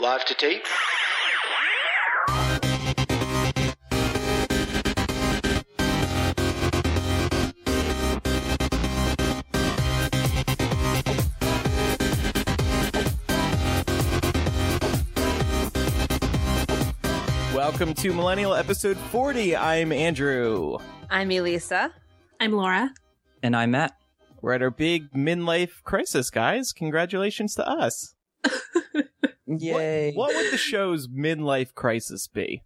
Live to tape. Welcome to Millennial episode 40. I'm Andrew. I'm Elisa. I'm Laura. And I'm Matt. We're at our big midlife crisis, guys. Congratulations to us. Yay. What, what would the show's midlife crisis be?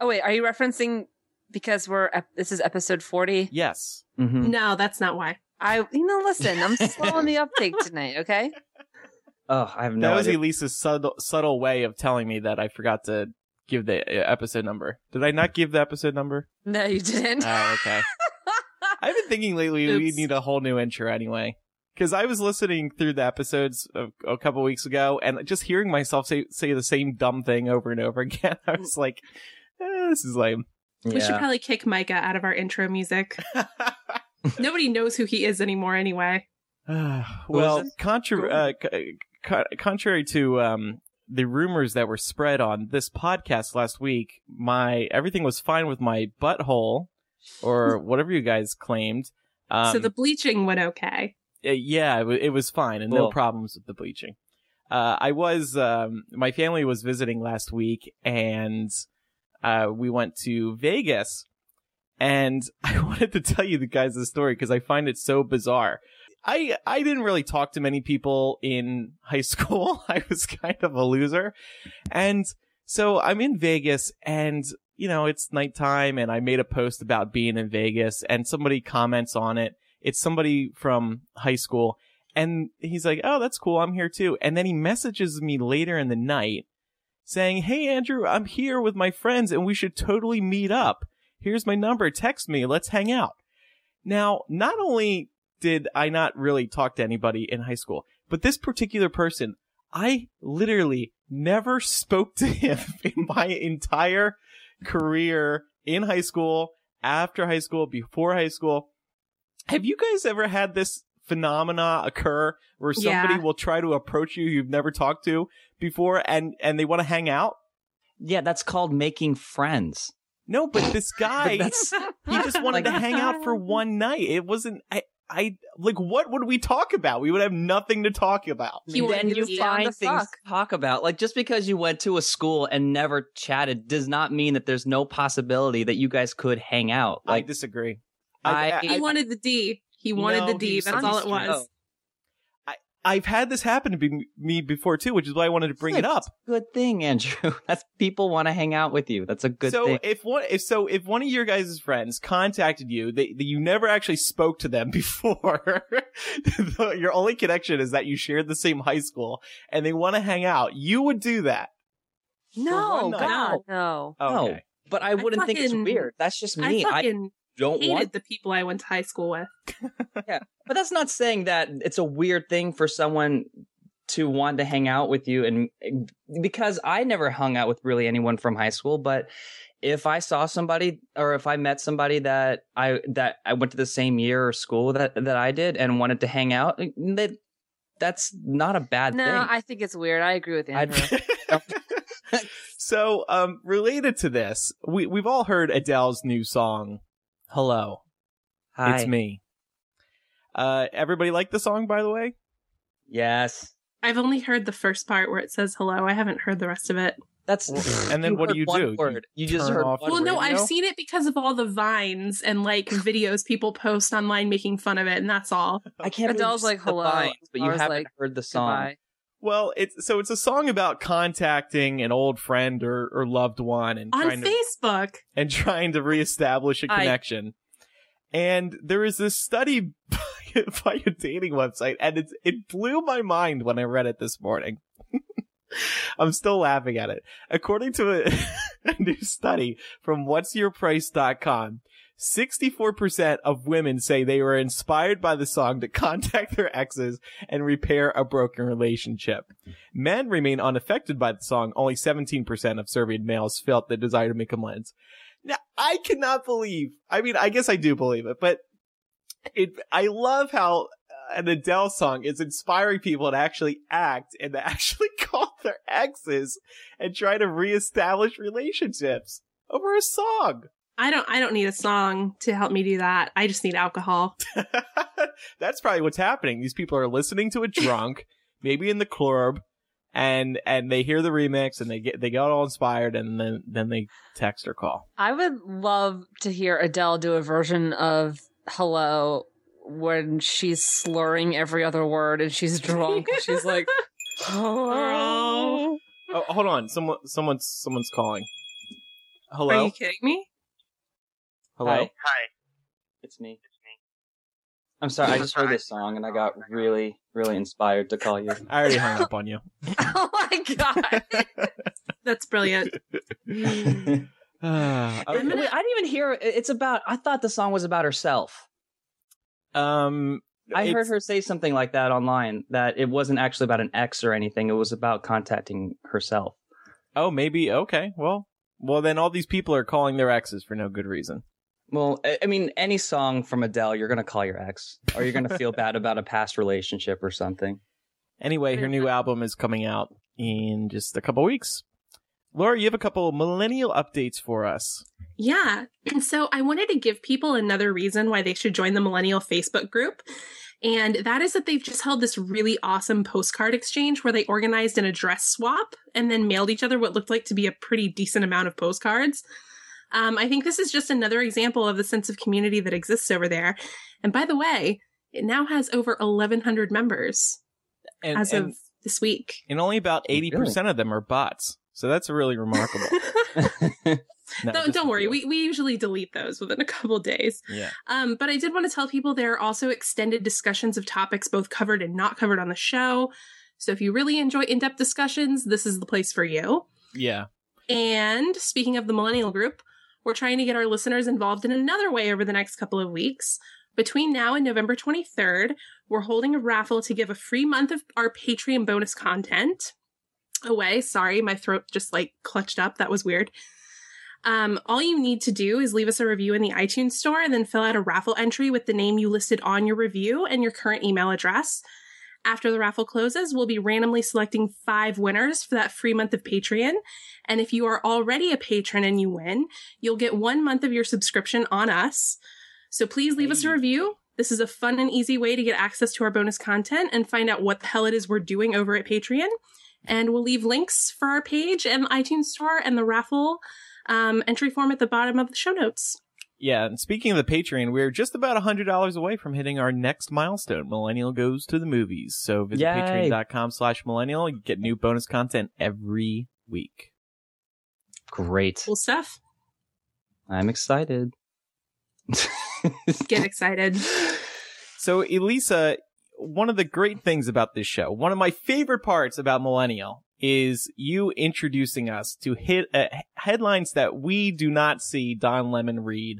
Oh wait, are you referencing because we're ep- this is episode 40? Yes. Mhm. No, that's not why. I you know listen, I'm slow on the uptake tonight, okay? Oh, I have no that was idea. Elisa's subtle, subtle way of telling me that I forgot to give the uh, episode number. Did I not give the episode number? No, you didn't. Oh, okay. I've been thinking lately we need a whole new intro anyway. Because I was listening through the episodes a, a couple weeks ago, and just hearing myself say say the same dumb thing over and over again, I was like, eh, "This is lame." We should probably kick Micah out of our intro music. Nobody knows who he is anymore anyway. well, it? contra- uh, c- co- contrary to um, the rumors that were spread on this podcast last week, my everything was fine with my butthole, or whatever you guys claimed. Um, so the bleaching went okay. Uh, yeah, it, it was fine and no problems with the bleaching. Uh, I was, um, my family was visiting last week and, uh, we went to Vegas and I wanted to tell you the guys the story because I find it so bizarre. I, I didn't really talk to many people in high school. I was kind of a loser. And so I'm in Vegas and, you know, it's nighttime and I made a post about being in Vegas and somebody comments on it it's somebody from high school and he's like oh that's cool. I'm here too. And then he messages me later in the night saying hey andrew i'm here with my friends and we should totally meet up. Here's my number. Text me. Let's hang out. Now not only did i not really talk to anybody in high school but this particular person i literally never spoke to him in my entire career in high school after high school before high school have you guys ever had this phenomena occur where somebody Yeah. will try to approach you you've never talked to before and and they want to hang out? Yeah, that's called making friends. No, but this guy That's he just wanted to hang out for one night. It wasn't I I like what would we talk about? We would have nothing to talk about. He then you be down find to things fuck. to talk about. Like just because you went to a school and never chatted does not mean that there's no possibility that you guys could hang out. I Like disagree. I- He wanted the D. He wanted No, the D. That's all it honest. was. I've had this happen to be, me before too, which is why I wanted to bring it up. A good thing, Andrew. That's people want to hang out with you. That's a good so thing. if one if so if one of your guys' friends contacted you, they, that you never actually spoke to them before. the- your only connection is that you shared the same high school, and they want to hang out. You would do that. no. God, no. No. Okay. But I wouldn't think it's weird. That's just me. I, fucking don't hated want the people I went to high school with. Yeah, but that's not saying that it's a weird thing for someone to want to hang out with you and because I never hung out with really anyone from high school, but if I saw somebody or if I met somebody that I that I went to the same year or school that that I did and wanted to hang out, that that's not a bad No, thing. No, I think it's weird. I agree with I'd- Andrew. so, um, related to this, we we've all heard Adele's new song, "Hello." Hi. It's me. Uh, everybody like the song, by the way? Yes. I've only heard the first part where it says hello. I haven't heard the rest of it. That's And then what do you one do? Word. You, just heard off one the well, no. I've seen it because of all the vines and like videos people post online making fun of it, and that's all. I can't believe Adele's like, "Hello." vines, but you haven't like, heard the song. Goodbye. Well, it's so it's a song about contacting an old friend or, or loved one and On trying to Facebook, and trying to reestablish a connection. And there is this study by, by a dating website, and it it blew my mind when I read it this morning. I'm still laughing at it. According to a, a new study from what'syourprice.com, 64% of women say they were inspired by the song to contact their exes and repair a broken relationship. Men remain unaffected by the song. Only 17% of surveyed males felt the desire to make amends. Now, I cannot believe, I mean, I guess I do believe it, but it, I love how, uh, an Adele song is inspiring people to actually act and to actually call their exes and try to reestablish relationships over a song. I don't I don't need a song to help me do that. I just need alcohol. That's probably what's happening. These people are listening to it drunk, maybe in the club, and and they hear the remix and they get they got all inspired and then then they text or call. I would love to hear Adele do a version of Hello when she's slurring every other word and she's drunk. she's like, Hello. Oh, hold on. Someone someone's someone's calling. Hello? Are you kidding me? Hello? Hi. Hi. It's me. It's me. I'm sorry. I just heard this song and I got really, really inspired to call you. I already hung up on you. oh my god. That's brilliant. Wait, okay. wait, I didn't even hear. It's about. I thought the song was about herself. Um I heard her say something like that online. That it wasn't actually about an ex or anything. It was about contacting herself. Oh, maybe okay. Well, well then all these people are calling their exes for no good reason. Well, I I mean, any song from Adele, you're gonna call your ex, or you're gonna feel bad about a past relationship or something. Anyway, her new album is coming out in just a couple weeks. Laura, you have a couple millennial updates for us. Yeah. And so I wanted to give people another reason why they should join the Millennial Facebook group. And that is that they've just held this really awesome postcard exchange where they organized an address swap and then mailed each other what looked like to be a pretty decent amount of postcards. Um, I think this is just another example of the sense of community that exists over there. And by the way, it now has over 1,100 members And, as and, of this week. and only about 80% of them are bots. So that's really remarkable. No, don't, don't worry. We, we usually delete those within a couple days. Yeah. Um, but I did want to tell people there are also extended discussions of topics both covered and not covered on the show. So if you really enjoy in depth discussions, this is the place for you. Yeah. And speaking of the millennial group, we're trying to get our listeners involved in another way over the next couple of weeks. Between now and November 23rd, we're holding a raffle to give a free month of our Patreon bonus content away. Sorry, my throat just like clutched up. That was weird. Um, all you need to do is leave us a review in the iTunes store and then fill out a raffle entry with the name you listed on your review and your current email address. After the raffle closes, we'll be randomly selecting five winners for that free month of Patreon. And if you are already a patron and you win, you'll get one month of your subscription on us. So please leave us a review. This is a fun and easy way to get access to our bonus content and find out what the hell it is we're doing over at Patreon. And we'll leave links for our page and iTunes store and the raffle um, entry form at the bottom of the show notes. Yeah, and speaking of the Patreon, we're just about $100 away from hitting our next milestone. Millennial goes to the movies. So visit Yay. patreon.com slash millennial. You get new bonus content every week. Great. Cool stuff. I'm excited. Get excited. So, Elisa, one of the great things about this show, one of my favorite parts about Millennial is you introducing us to hit uh, headlines that we do not see Don Lemon read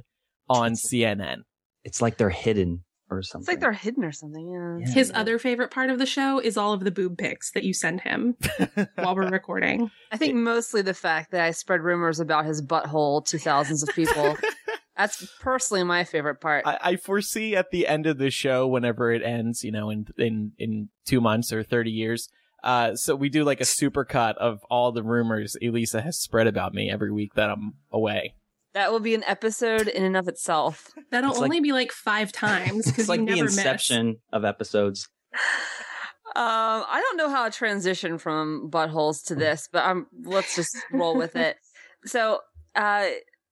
on CNN. it's like they're hidden or something. It's like they're hidden or something. Yeah. Yeah. His other favorite part of the show is all of the boob pics that you send him while we're recording. I think mostly the fact that I spread rumors about his butthole to thousands of people. That's personally my favorite part. I, I foresee at the end of the show, whenever it ends, you know, in in in two months or thirty years. Uh, so we do like a super cut of all the rumors Elisa has spread about me every week that I'm away. That will be an episode in and of itself. That'll It's like- only be like five times because It's like you the never inception of episodes. Um, I don't know how to transition from buttholes to this, but I'm let's just roll with it. So, uh,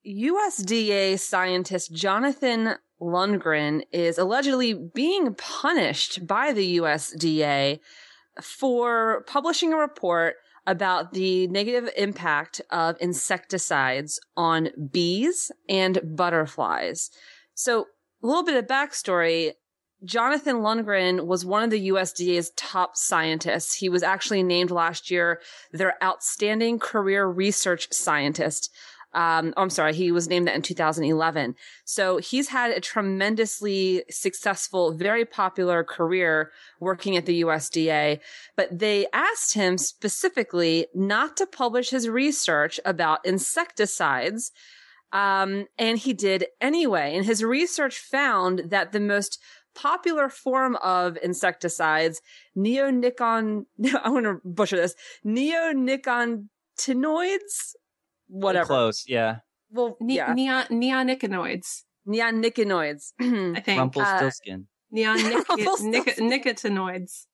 USDA scientist Jonathan Lundgren is allegedly being punished by the USDA for publishing a report about the negative impact of insecticides on bees and butterflies. So, a little bit of backstory. Jonathan Lundgren was one of the USDA's top scientists. He was actually named last year their outstanding career research scientist. Um, oh, I'm sorry, he was named that in 2011. So he's had a tremendously successful, very popular career working at the USDA. But they asked him specifically not to publish his research about insecticides um, and he did anyway. And his research found that the most popular form of insecticides, neonicon, I'm going to butcher this, neonicotinoids, whatever. Close, yeah. Well, Ne- yeah, neon neonicotinoids. neonicotinoids. I think Rumpelstiltskin. neon Rumpelstiltskin. nicotinoids.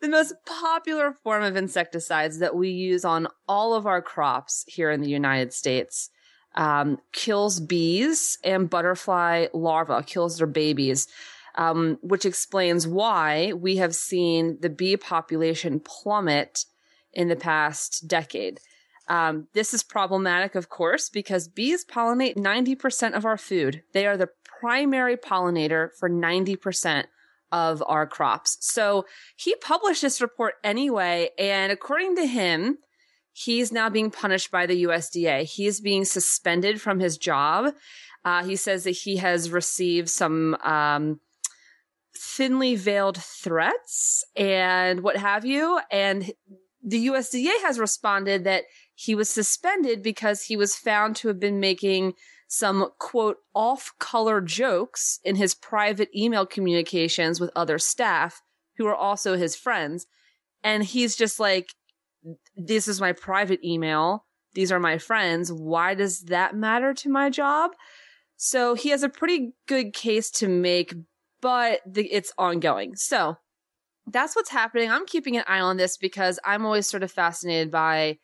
the most popular form of insecticides that we use on all of our crops here in the United States um, kills bees and butterfly larvae, kills their babies, um, which explains why we have seen the bee population plummet in the past decade. Um, this is problematic, of course, because bees pollinate 90% of our food. They are the primary pollinator for 90% of our crops. So he published this report anyway, and according to him, he's now being punished by the USDA. He is being suspended from his job. Uh, he says that he has received some um, thinly veiled threats and what have you. And the USDA has responded that he was suspended because he was found to have been making some quote off color jokes in his private email communications with other staff who are also his friends. And he's just like, this is my private email. These are my friends. Why does that matter to my job? So he has a pretty good case to make, but the, it's ongoing. So that's what's happening. I'm keeping an eye on this because I'm always sort of fascinated by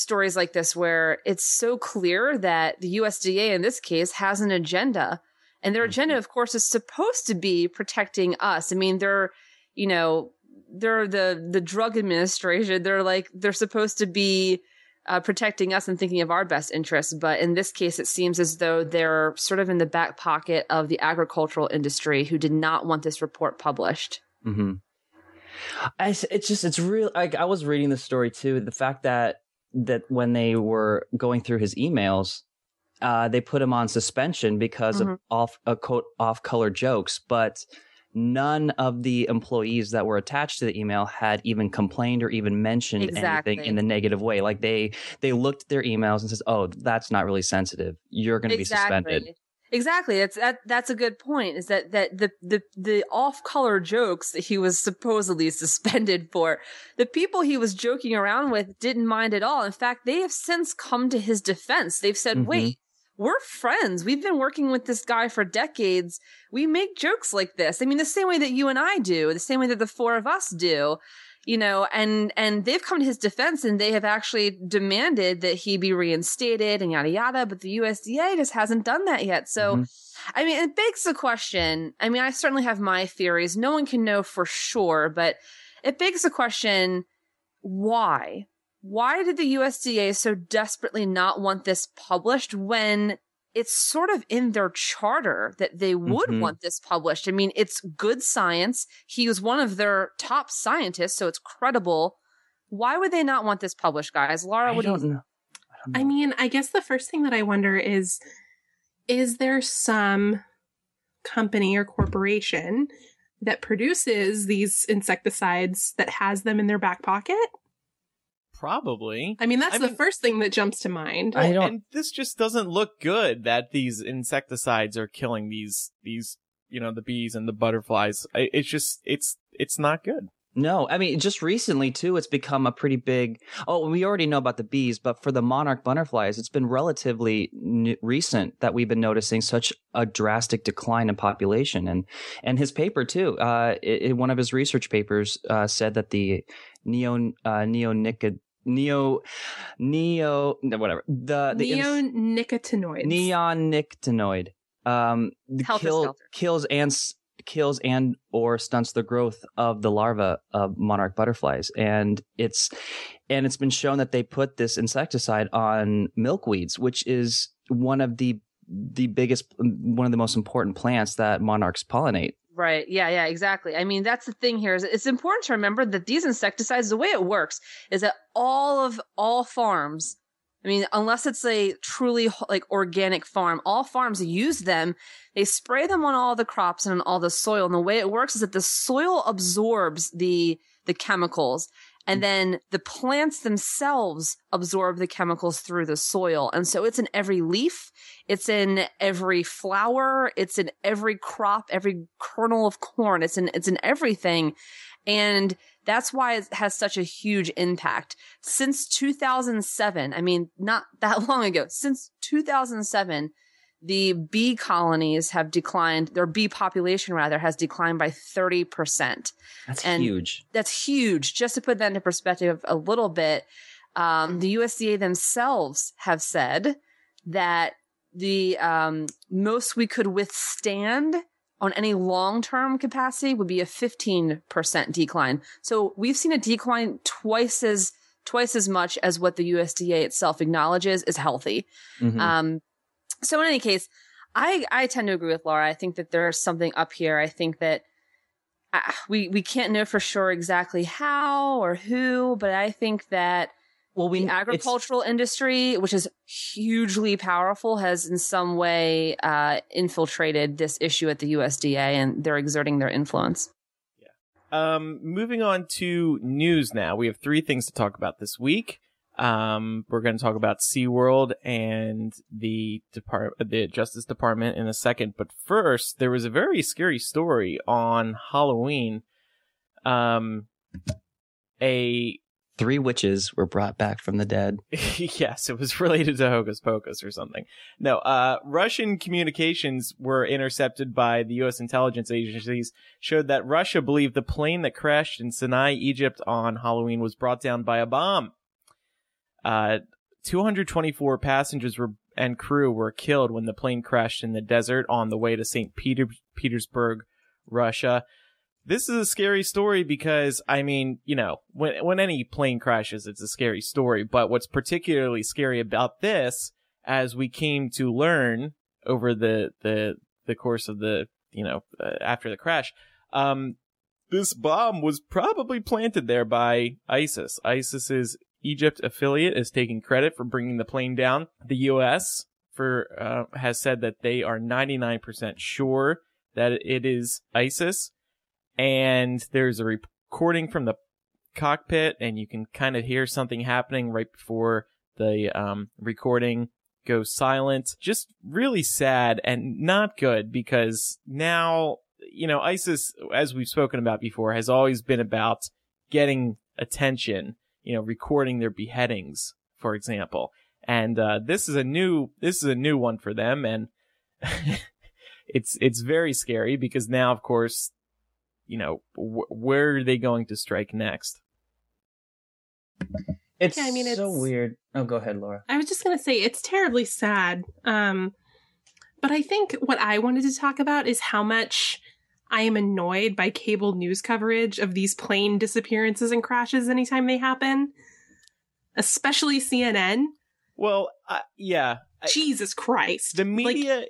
stories like this where it's so clear that the USDA in this case has an agenda. And their agenda, of course, is supposed to be protecting us. I mean, they're, you know, they're the the drug administration. They're like they're supposed to be uh, protecting us and thinking of our best interests. But in this case, it seems as though they're sort of in the back pocket of the agricultural industry who did not want this report published. hmm I, it's just it's real. Like I was reading the story too. The fact that that when they were going through his emails, uh, they put him on suspension because Mhm. of off a quote off color jokes, but none of the employees that were attached to the email had even complained or even mentioned Exactly. anything in the negative way. Like they they looked at their emails and says, "Oh, that's not really sensitive. You're going to be suspended." Exactly. That's that. That's a good point. Is that that the the the off color jokes that he was supposedly suspended for, the people he was joking around with didn't mind at all. In fact, they have since come to his defense. They've said, Mhm. "Wait, we're friends. We've been working with this guy for decades. We make jokes like this. I mean, the same way that you and I do, the same way that the four of us do." You know, and and they've come to his defense and they have actually demanded that he be reinstated and yada yada. But the USDA just hasn't done that yet. So, Mhm. I mean, it begs the question. I mean, I certainly have my theories. No one can know for sure, but it begs the question why? Why did the USDA so desperately not want this published when it's sort of in their charter that they would Mhm. want this published? I mean, it's good science. He was one of their top scientists, so it's credible. Why would they not want this published, guys? Laura, I what do you don't know. I don't I mean, I guess the first thing that I wonder is is there some company or corporation that produces these insecticides that has them in their back pocket? Probably. I mean, that's I the mean- first thing that jumps to mind. I don't- And this just doesn't look good that these insecticides are killing these these you know the bees and the butterflies. It's just it's it's not good. No, I mean, just recently too, it's become a pretty big. Oh, we already know about the bees, but for the monarch butterflies, it's been relatively n- recent that we've been noticing such a drastic decline in population. And and his paper too, uh, i i- one of his research papers uh, said that the neo uh, neonicotinoid neo neo whatever the the Neonicotinoids. neonicotinoid um kill, skelter. kills and kills and or stunts the growth of the larva of monarch butterflies and it's and it's been shown that they put this insecticide on milkweeds which is one of the the biggest one of the most important plants that monarchs pollinate Right. Yeah, yeah, exactly. I mean, that's the thing here is it's important to remember that these insecticides, the way it works is that all of all farms, I mean, unless it's a truly like organic farm, all farms use them. They spray them on all the crops and on all the soil. And the way it works is that the soil absorbs the the chemicals And mm. then the plants themselves absorb the chemicals through the soil. And so it's in every leaf. It's in every flower. It's in every crop, every kernel of corn. It's in, it's in everything. And that's why it has such a huge impact. Since 2007, I mean, not that long ago, since 2007, the bee colonies have declined, their bee population rather has declined by 30%. That's And- huge. That's huge. Just to put that into perspective a little bit, um, the USDA themselves have said that the um, most we could withstand on any long-term capacity would be a 15% decline. So we've seen a decline twice as twice as much as what the USDA itself acknowledges is healthy. Mhm. Um, so in any case, I I tend to agree with Laura. I think that there's something up here. I think that uh, we we can't know for sure exactly how or who, but I think that well, we the agricultural industry, which is hugely powerful, has in some way uh, infiltrated this issue at the USDA, and they're exerting their influence. Yeah. Um, moving on to news now. We have three things to talk about this week. Um, we're going to talk about SeaWorld and the Depart- the Justice Department in a second. But first, there was a very scary story on Halloween. Um, a three witches were brought back from the dead. yes, it was related to Hocus Pocus or something. No, uh, Russian communications were intercepted by the U.S. intelligence agencies, showed that Russia believed the plane that crashed in Sinai, Egypt on Halloween was brought down by a bomb. Uh, 224 passengers were and crew were killed when the plane crashed in the desert on the way to St. Peter- Petersburg, Russia this is a scary story because I mean, you know, when when any plane crashes, it's a scary story. But what's particularly scary about this, as we came to learn over the the the course of the you know uh, after the crash, um, this bomb was probably planted there by ISIS. ISIS's Egypt affiliate is taking credit for bringing the plane down. The U.S. for uh, has said that they are 99% sure that it is ISIS and there's a recording from the cockpit and you can kind of hear something happening right before the um, recording goes silent just really sad and not good because now you know isis as we've spoken about before has always been about getting attention you know recording their beheadings for example and uh, this is a new this is a new one for them and it's it's very scary because now of course you know, wh- where are they going to strike next? It's Yeah, I mean, it's, so it's- weird. Oh, go ahead, Laura. I was just going to say it's terribly sad. Um, but I think what I wanted to talk about is how much I am annoyed by cable news coverage of these plane disappearances and crashes anytime they happen, especially CNN. Well, uh, yeah, Jesus Christ. the Like, media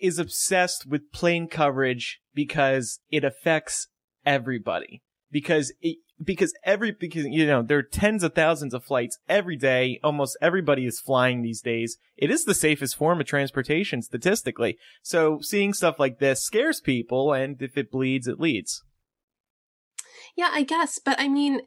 is obsessed with plane coverage because it affects everybody. Because it, because every because you know there are tens of thousands of flights every day. Almost everybody is flying these days. It is the safest form of transportation statistically. So seeing stuff like this scares people, and if it bleeds, it leads. yeah, I guess. But I mean,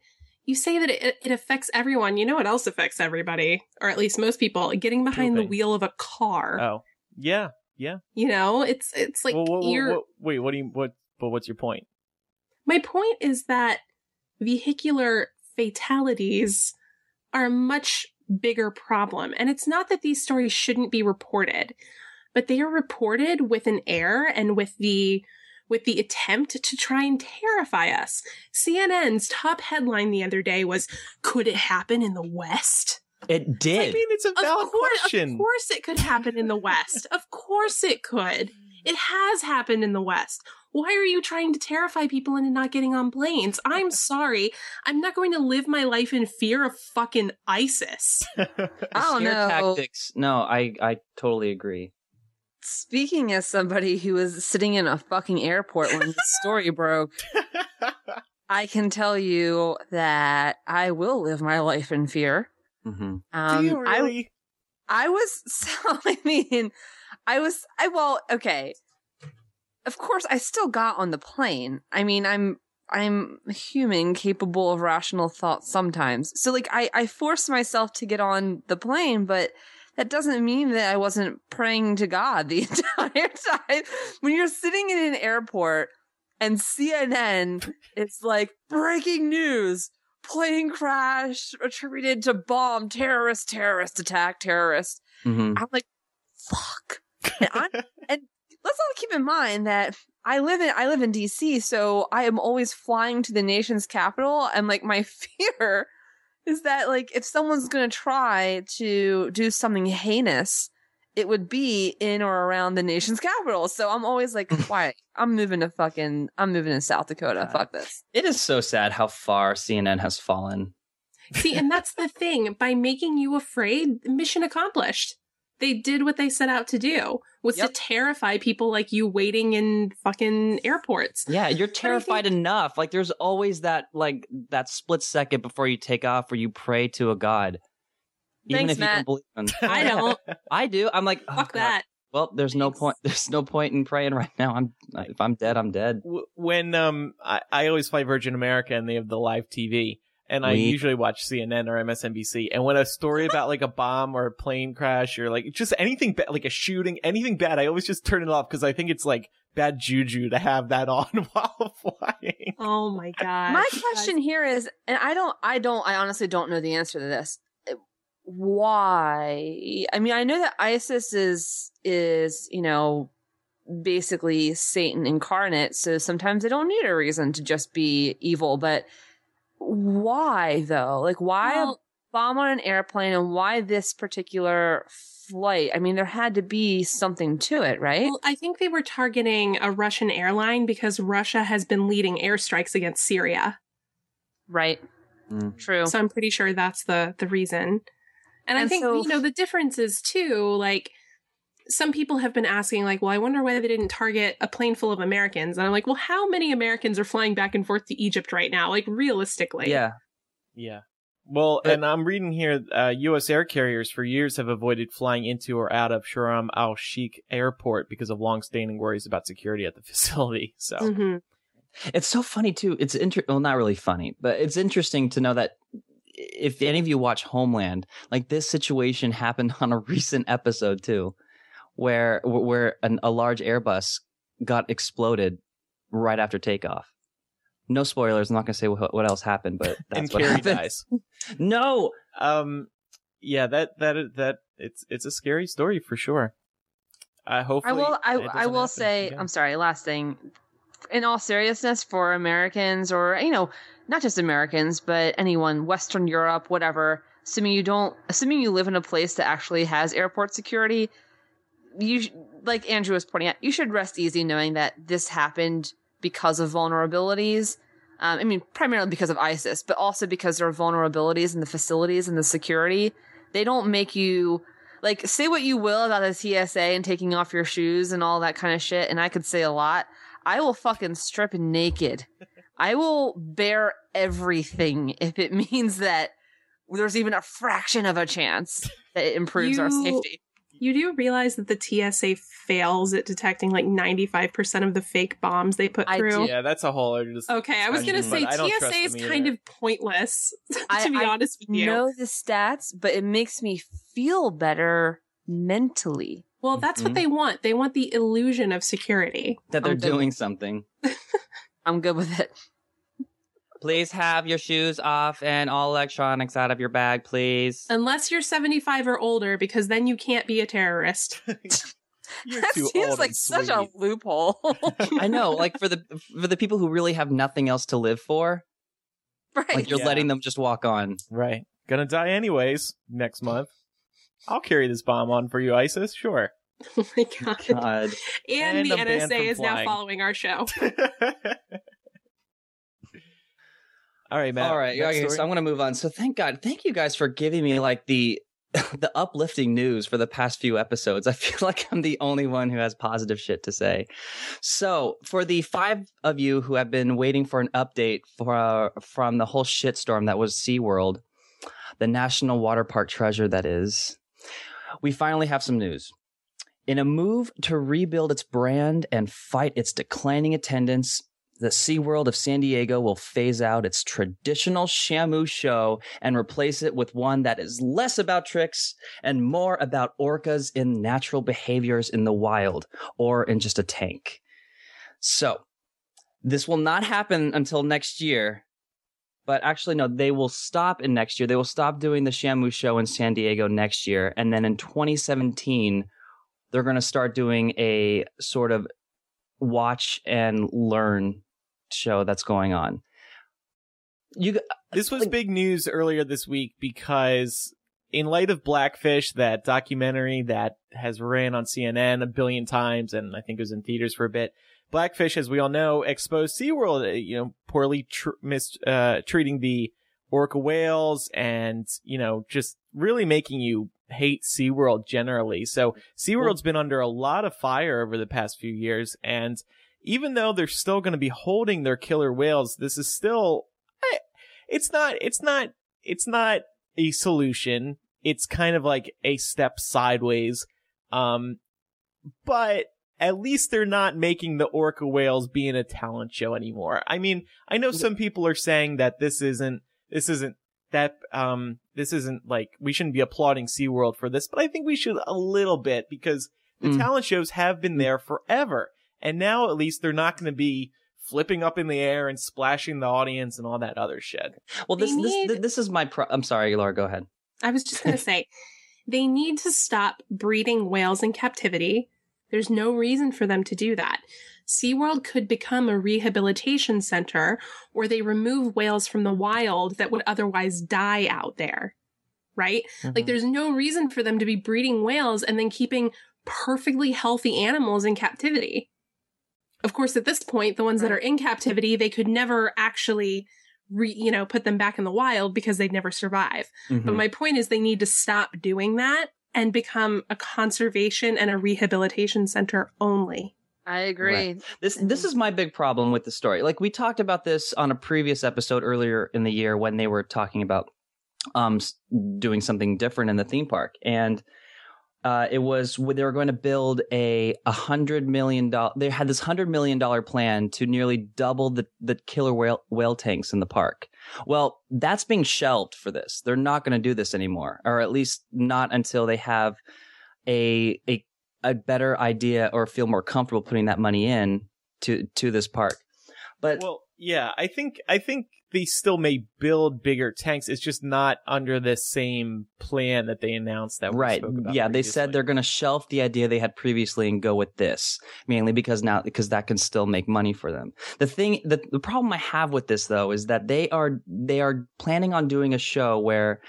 you say that it, it affects everyone. You know what else affects everybody, or at least most people? Getting behind the wheel of a car. Oh, yeah, yeah. You know, it's it's like well, what, what- you're. what- wait, what do you what? But what's your point? My point is that vehicular fatalities are a much bigger problem. And it's not that these stories shouldn't be reported, but they are reported with an air and with the with the attempt to try and terrify us. CNN's top headline the other day was Could it happen in the West? It did. I mean, it's a Of valid course, question. of course it could happen in the West. of course it could. It has happened in the West. Why are you trying to terrify people into not getting on planes? I'm sorry. I'm not going to live my life in fear of fucking ISIS. I don't Scare know. tactics. No, I I totally agree. Speaking as somebody who was sitting in a fucking airport when the story broke, I can tell you that I will live my life in fear. hmm Um, do you I really? I was so I mean, I was I well, okay. Of course I still got on the plane. I mean, I'm I'm human capable of rational thought sometimes. So like I, I forced myself to get on the plane, but that doesn't mean that I wasn't praying to God the entire time. When you're sitting in an airport and CNN, it's like breaking news, plane crash attributed to bomb, terrorist, terrorist attack, terrorist. Mhm. I'm like, fuck. And, I'm, let's all keep in mind that I live in I live in DC, so I am always flying to the nation's capital, and like my fear is that like if someone's gonna try to do something heinous, it would be in or around the nation's capital. So I'm always like, why? I'm moving to fucking I'm moving to South Dakota. God. Fuck this. It is so sad how far CNN has fallen. See, and that's the thing. By making you afraid, mission accomplished. They did what they set out to do, was Yep. to terrify people like you waiting in fucking airports. Yeah, you're terrified enough. Like there's always that like that split second before you take off where you pray to a god. Even Thanks, if Matt. you don't believe in I don't. I do. I'm like, oh, Fuck God. that. Well, there's no point. There's no point in praying right now. I'm if I'm dead, I'm dead. When um I, I always fly Virgin America and they have the live TV and I usually watch CNN or MSNBC and when a story about like a bomb or a plane crash or like just anything ba- like a shooting anything bad I always just turn it off because I think it's like bad juju to have that on while flying. Oh my god. My question here is, and I don't, I don't, I honestly don't know the answer to this. Why? I mean, I know that ISIS is, is, you know, basically Satan incarnate. So sometimes they don't need a reason to just be evil, but why though? Like why Well- a bomb on an airplane and why this particular flight? I mean, there had to be something to it, right? Well, I think they were targeting a Russian airline because Russia has been leading airstrikes against Syria. right. Mm. True. So I'm pretty sure that's the the reason. And, I think so- you know the difference is too like some people have been asking like, well, I wonder why they didn't target a plane full of Americans. And I'm like, well, how many Americans are flying back and forth to Egypt right now? Like realistically. Yeah, Yeah. Well, But- and I'm reading here, uh, U.S. air carriers for years have avoided flying into or out of Sharm al Sheikh Airport because of long-standing worries about security at the facility. So, Mhm. it's so funny too. It's inter- well, not really funny, but it's interesting to know that if any of you watch Homeland, like this situation happened on a recent episode too, where where an, a large Airbus got exploded right after takeoff. No spoilers. I'm not gonna say what, what else happened, but that's and what Carrie happened. dies. No, Um, yeah, that that that it's it's a scary story for sure. Uh, I hopefully, will. I, I will happen say. again. I'm sorry. Last thing. In all seriousness, for Americans or you know, not just Americans, but anyone, Western Europe, whatever. Assuming you don't, assuming you live in a place that actually has airport security, you like Andrew was pointing out, you should rest easy knowing that this happened because of vulnerabilities. Um, I mean, primarily because of ISIS, but also because there are vulnerabilities in the facilities and the security. They don't make you like say what you will about the TSA and taking off your shoes and all that kind of shit, and I could say a lot. I will fucking strip naked. I will bare everything if it means that there's even a fraction of a chance that it improves our safety. You do realize that the TSA fails at detecting like 95% of the fake bombs they put I through? do. yeah, that's a whole other dis- Okay, I was going to say but I don't trust TSA is kind of pointless, to I- be I honest with you. Know the stats, but it makes me feel better mentally. Well, that's Mhm. what they want. They want the illusion of security. that they're doing something. I'm good with it. Please have your shoes off and all electronics out of your bag, please. Unless you're 75 or older, because then you can't be a terrorist. You're that seems like and such a loophole. I know, like for the for the people who really have nothing else to live for, right. like you're Yeah. letting them just walk on. Right. Gonna die anyways next month. I'll carry this bomb on for you, ISIS. Sure. oh my god. God. And, And the NSA from is now following our show. All right, Matt. All right, okay, story? so I'm gonna move on. So thank God, thank you guys for giving me like the the uplifting news for the past few episodes. I feel like I'm the only one who has positive shit to say. So for the five of you who have been waiting for an update for uh, from the whole shitstorm that was SeaWorld, the national water park treasure that is, we finally have some news. In a move to rebuild its brand and fight its declining attendance, the SeaWorld of San Diego will phase out its traditional Shamu show and replace it with one that is less about tricks and more about orcas in natural behaviors in the wild or in just a tank. So, this will not happen until next year. But actually, no, they will stop in next year. They will stop doing the Shamu show in San Diego next year. And then in 2017, they're going to start doing a sort of watch and learn show that's going on. You This was like- big news earlier this week because in light of Blackfish, that documentary that has ran on CNN a billion times and I think it was in theaters for a bit. Blackfish, as we all know, exposed SeaWorld, uh, you know, poorly tr- mis- uh, treating the orca whales and, you know, just really making you hate SeaWorld generally. So SeaWorld's been under a lot of fire over the past few years. And even though they're still going to be holding their killer whales, this is still it's not, it's not, it's not a solution. It's kind of like a step sideways. Um, but at least they're not making the orca whales being a talent show anymore. I mean, I know some people are saying that this isn't, this isn't that, um, this isn't like, we shouldn't be applauding SeaWorld for this, but I think we should a little bit because the Mm. talent shows have been there forever. And now at least they're not going to be flipping up in the air and splashing the audience and all that other shit. well, this need- this this is my. Pro- I'm sorry, Laura. Go ahead. I was just going to say, they need to stop breeding whales in captivity. There's no reason for them to do that. SeaWorld could become a rehabilitation center where they remove whales from the wild that would otherwise die out there. Right? Like, mm-hmm. there's no reason for them to be breeding whales and then keeping perfectly healthy animals in captivity. Of course, at this point, the ones that are in captivity, they could never actually re, you know, put them back in the wild because they'd never survive. But Mhm. my point is they need to stop doing that and become a conservation and a rehabilitation center only. I agree. This this is my big problem with the story. Like we talked about this on a previous episode earlier in the year when they were talking about um doing something different in the theme park, and uh, it was they were going to build a hundred million dollar. They had this hundred million dollar plan to nearly double the the killer whale whale tanks in the park. Well, that's being shelved for this. They're not going to do this anymore, or at least not until they have a a a better idea or feel more comfortable putting that money in to to this park. But Well, yeah, I think I think they still may build bigger tanks. It's just not under the same plan that they announced that we right, spoke about yeah, they said they're going to shelf the idea they had previously and go with this mainly because now because that can still make money for them. The thing the the problem I have with this though is that they are they are planning on doing a show where.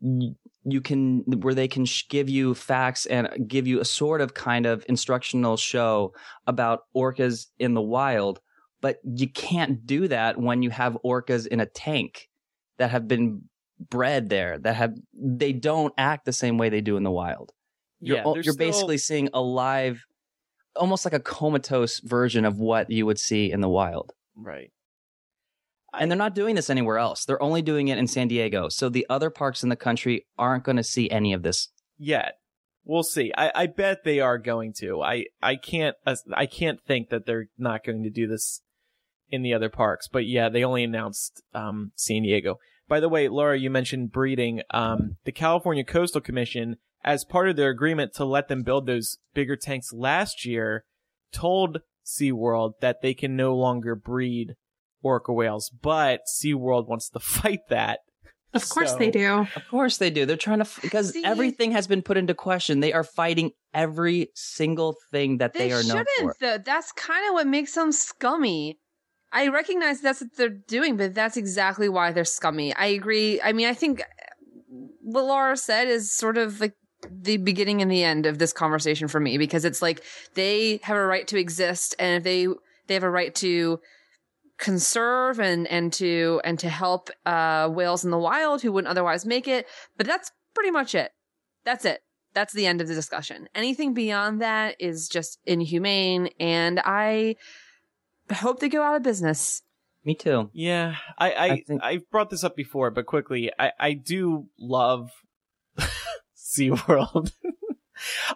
y- you can where they can sh- give you facts and give you a sort of kind of instructional show about orcas in the wild but you can't do that when you have orcas in a tank that have been bred there that have they don't act the same way they do in the wild you're, Yeah, you're still- basically seeing a live almost like a comatose version of what you would see in the wild right. and they're not doing this anywhere else they're only doing it in san diego so the other parks in the country aren't going to see any of this Yet. We'll see. I, I bet they are going to. I, I can't uh, I can't think that they're not going to do this in the other parks. But yeah, they only announced um, San Diego. By the way, Laura, you mentioned breeding. Um, the California Coastal Commission, as part of their agreement to let them build those bigger tanks last year, told SeaWorld that they can no longer breed orca whales. But SeaWorld wants to fight that. Of course So- they do. Of course they do. They're trying to because See? everything has been put into question. They are fighting every single thing that they, They, are known shouldn't, for. though. That's kind of what makes them scummy. I recognize that's what they're doing, but that's exactly why they're scummy. I agree. I mean, I think what Laura said is sort of like the beginning and the end of this conversation for me because it's like they have a right to exist, and if they they have a right to conserve and and to and to help uh whales in the wild who wouldn't otherwise make it but that's pretty much it that's it that's the end of the discussion anything beyond that is just inhumane and i hope they go out of business Me too. Yeah, I I, I think- I've brought this up before, but quickly, I I do love SeaWorld.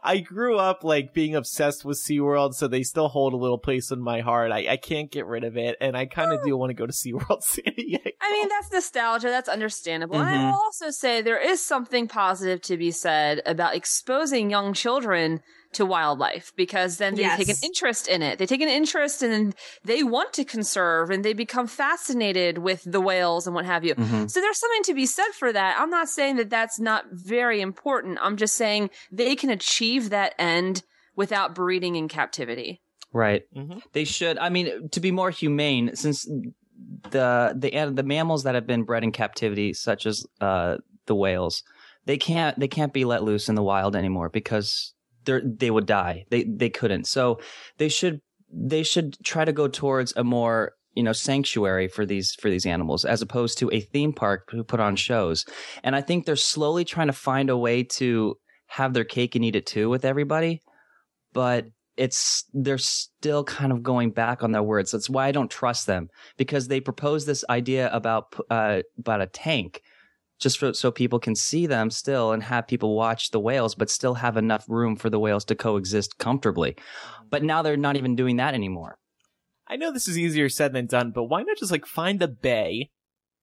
I grew up like being obsessed with SeaWorld, so they still hold a little place in my heart. I, I can't get rid of it, and I kind of oh. do want to go to SeaWorld San Diego. I mean, that's nostalgia. That's understandable. And I mm-hmm. will also say there is something positive to be said about exposing young children to wildlife because then they Yes. take an interest in it. They take an interest and they want to conserve and they become fascinated with the whales and what have you. Mhm. So there's something to be said for that. I'm not saying that that's not very important. I'm just saying they can achieve that end without breeding in captivity. Right. Mhm. They should. I mean, to be more humane, since the the the mammals that have been bred in captivity, such as uh, the whales, they can't they can't be let loose in the wild anymore because they they would die. They they couldn't. So they should they should try to go towards a more you know sanctuary for these for these animals as opposed to a theme park who put on shows. And I think they're slowly trying to find a way to have their cake and eat it too with everybody, but it's they're still kind of going back on their words. That's why I don't trust them because they propose this idea about uh, about a tank just for, so people can see them still and have people watch the whales, but still have enough room for the whales to coexist comfortably. Mm-hmm. But now they're not even doing that anymore. I know this is easier said than done, but why not just like find a bay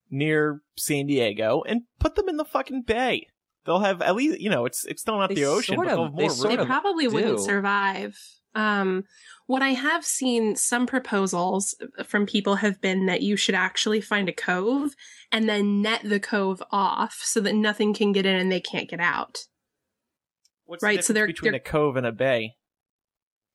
near San Diego and put them in the fucking bay? They'll have at least you know it's it's still not They the ocean, sort but they'll of- have they more sort room. they of probably wouldn't survive. Um, what I have seen some proposals from people have been that you should actually find a cove and then net the cove off so that nothing can get in and they can't get out. What's right, the so they're- between they're- a cove and a bay?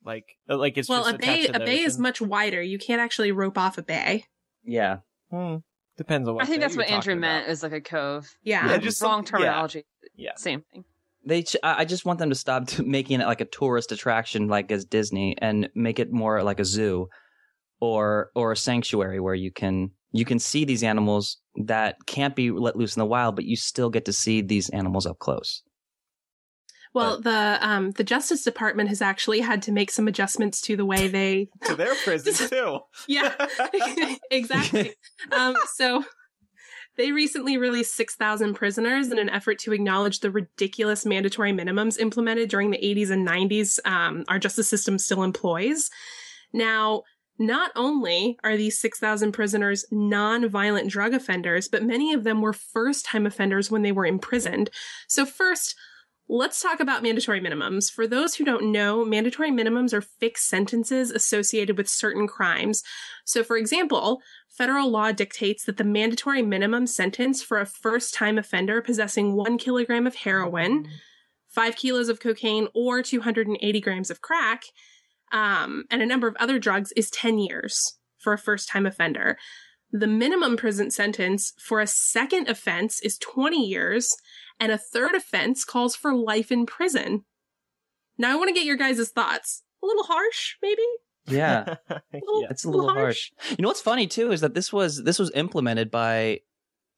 Like uh, like it's well, just a bay a the bay is much wider. You can't actually rope off a bay. Yeah. Hmm. Depends on what. I think that's what Andrew talking meant about. is like a cove. Yeah. Yeah, just some- wrong yeah. terminology. Yeah. Same thing. They, ch- I I just want them to stop t- making it like a tourist attraction, like as Disney, and make it more like a zoo, or or a sanctuary where you can you can see these animals that can't be let loose in the wild, but you still get to see these animals up close. Well, the um the Justice Department has actually had to make some adjustments to the way they to their prison too. Yeah, exactly. um, so they recently released 6,000 prisoners in an effort to acknowledge the ridiculous mandatory minimums implemented during the 80s and 90s um, our justice system still employs. Now, not only are these 6,000 prisoners non-violent drug offenders, but many of them were first-time offenders when they were imprisoned. So first, Let's talk about mandatory minimums. For those who don't know, mandatory minimums are fixed sentences associated with certain crimes. So, for example, federal law dictates that the mandatory minimum sentence for a first time offender possessing one kilogram of heroin, five kilos of cocaine, or 280 grams of crack, um, and a number of other drugs is 10 years for a first time offender. The minimum prison sentence for a second offense is 20 years, and a third offense calls for life in prison. Now, I want to get your guys' thoughts. A little harsh, maybe? Yeah, yeah. it's a little harsh. You know what's funny too is that this was this was implemented by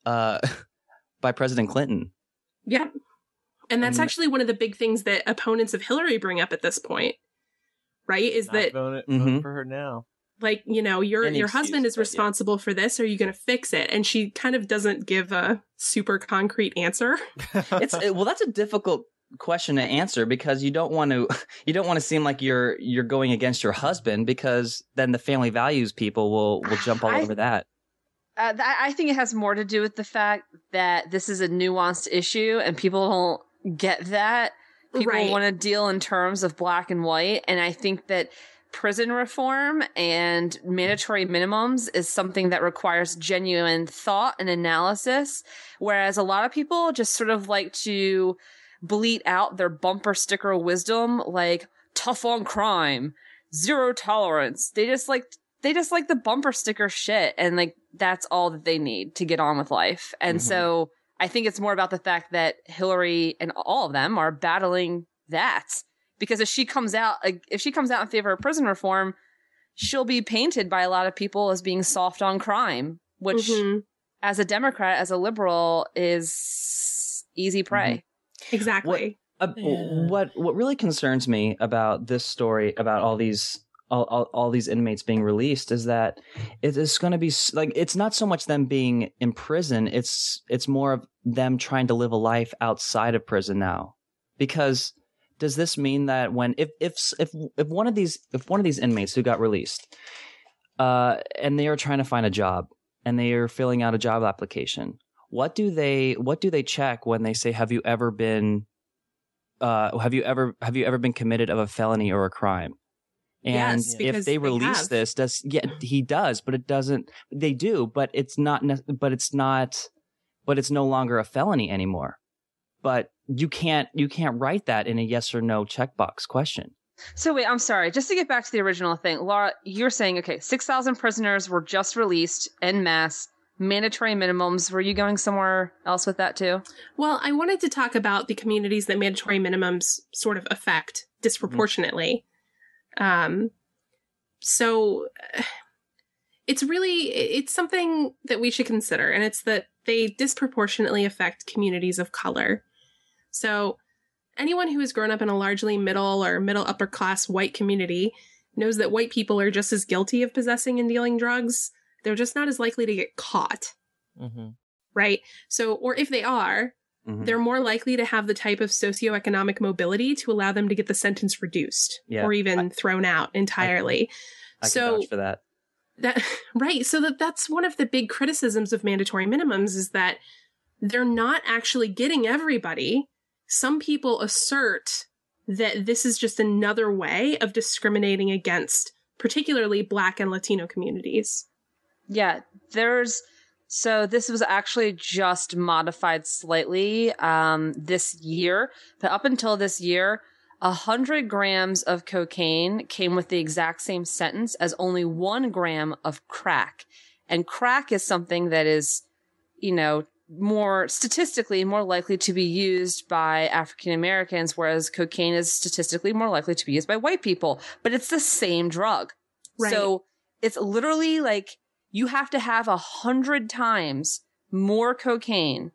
uh by President Clinton. Yeah. And that's Um, actually one of the big things that opponents of Hillary bring up at this point, right? Is Not that voting, Mhm. for her now. Like you know your Any your excuse, husband is but yeah. responsible for this are you going to fix it and she kind of doesn't give a super concrete answer It's it- well, that's a difficult question to answer because you don't want to you don't want to seem like you're you're going against your husband because then the family values people will will jump all I- over that. Uh, th- I think it has more to do with the fact that this is a nuanced issue and people don't get that. People Right. want to deal in terms of black and white. And I think that prison reform and mandatory minimums is something that requires genuine thought and analysis. Whereas a lot of people just sort of like to bleat out their bumper sticker wisdom, like tough on crime, zero tolerance. They just like they just like the bumper sticker shit and like that's all that they need to get on with life. And Mhm. so I think it's more about the fact that Hillary and all of them are battling that because if she comes out if she comes out in favor of prison reform, she'll be painted by a lot of people as being soft on crime, which Mhm. as a Democrat, as a liberal is easy prey. exactly Uh, Yeah. What what really concerns me about this story about all these all, all, all these inmates being released is that it is going to be like it's not so much them being in prison it's it's more of them trying to live a life outside of prison now because does this mean that when if if if if one of these if one of these inmates who got released, uh, and they are trying to find a job and they are filling out a job application, what do they what do they check when they say have you ever been uh have you ever have you ever been committed of a felony or a crime? And Yes, if they they release have. this, does yeah he does, but it doesn't. They do, but it's not. But it's not. But it's no longer a felony anymore. But you can't you can't write that in a yes or no checkbox question. So wait, I'm sorry. Just to get back to the original thing, Laura, you're saying okay, six thousand prisoners were just released en masse, mandatory minimums. Were you going somewhere else with that too? Well, I wanted to talk about the communities that mandatory minimums sort of affect disproportionately. Um, so uh, it's really it's something that we should consider, and it's that they disproportionately affect communities of color. So anyone who has grown up in a largely middle or middle upper class white community knows that white people are just as guilty of possessing and dealing drugs. They're just not as likely to get caught, Mm-hmm. right? So, or if they are, Mhm. they're more likely to have the type of socioeconomic mobility to allow them to get the sentence reduced Yeah. or even thrown out entirely. I can so vouch for that. that right, so that that's one of the big criticisms of mandatory minimums is that they're not actually getting everybody. Some people assert that this is just another way of discriminating against particularly black and latino communities. Yeah, there's so this was actually just modified slightly um, this year, but up until this year, a hundred grams of cocaine came with the exact same sentence as only one gram of crack, and crack is something that is, you know, more statistically more likely to be used by African Americans, whereas cocaine is statistically more likely to be used by white people. But it's the same drug. Right. So it's literally like you have to have a hundred times more cocaine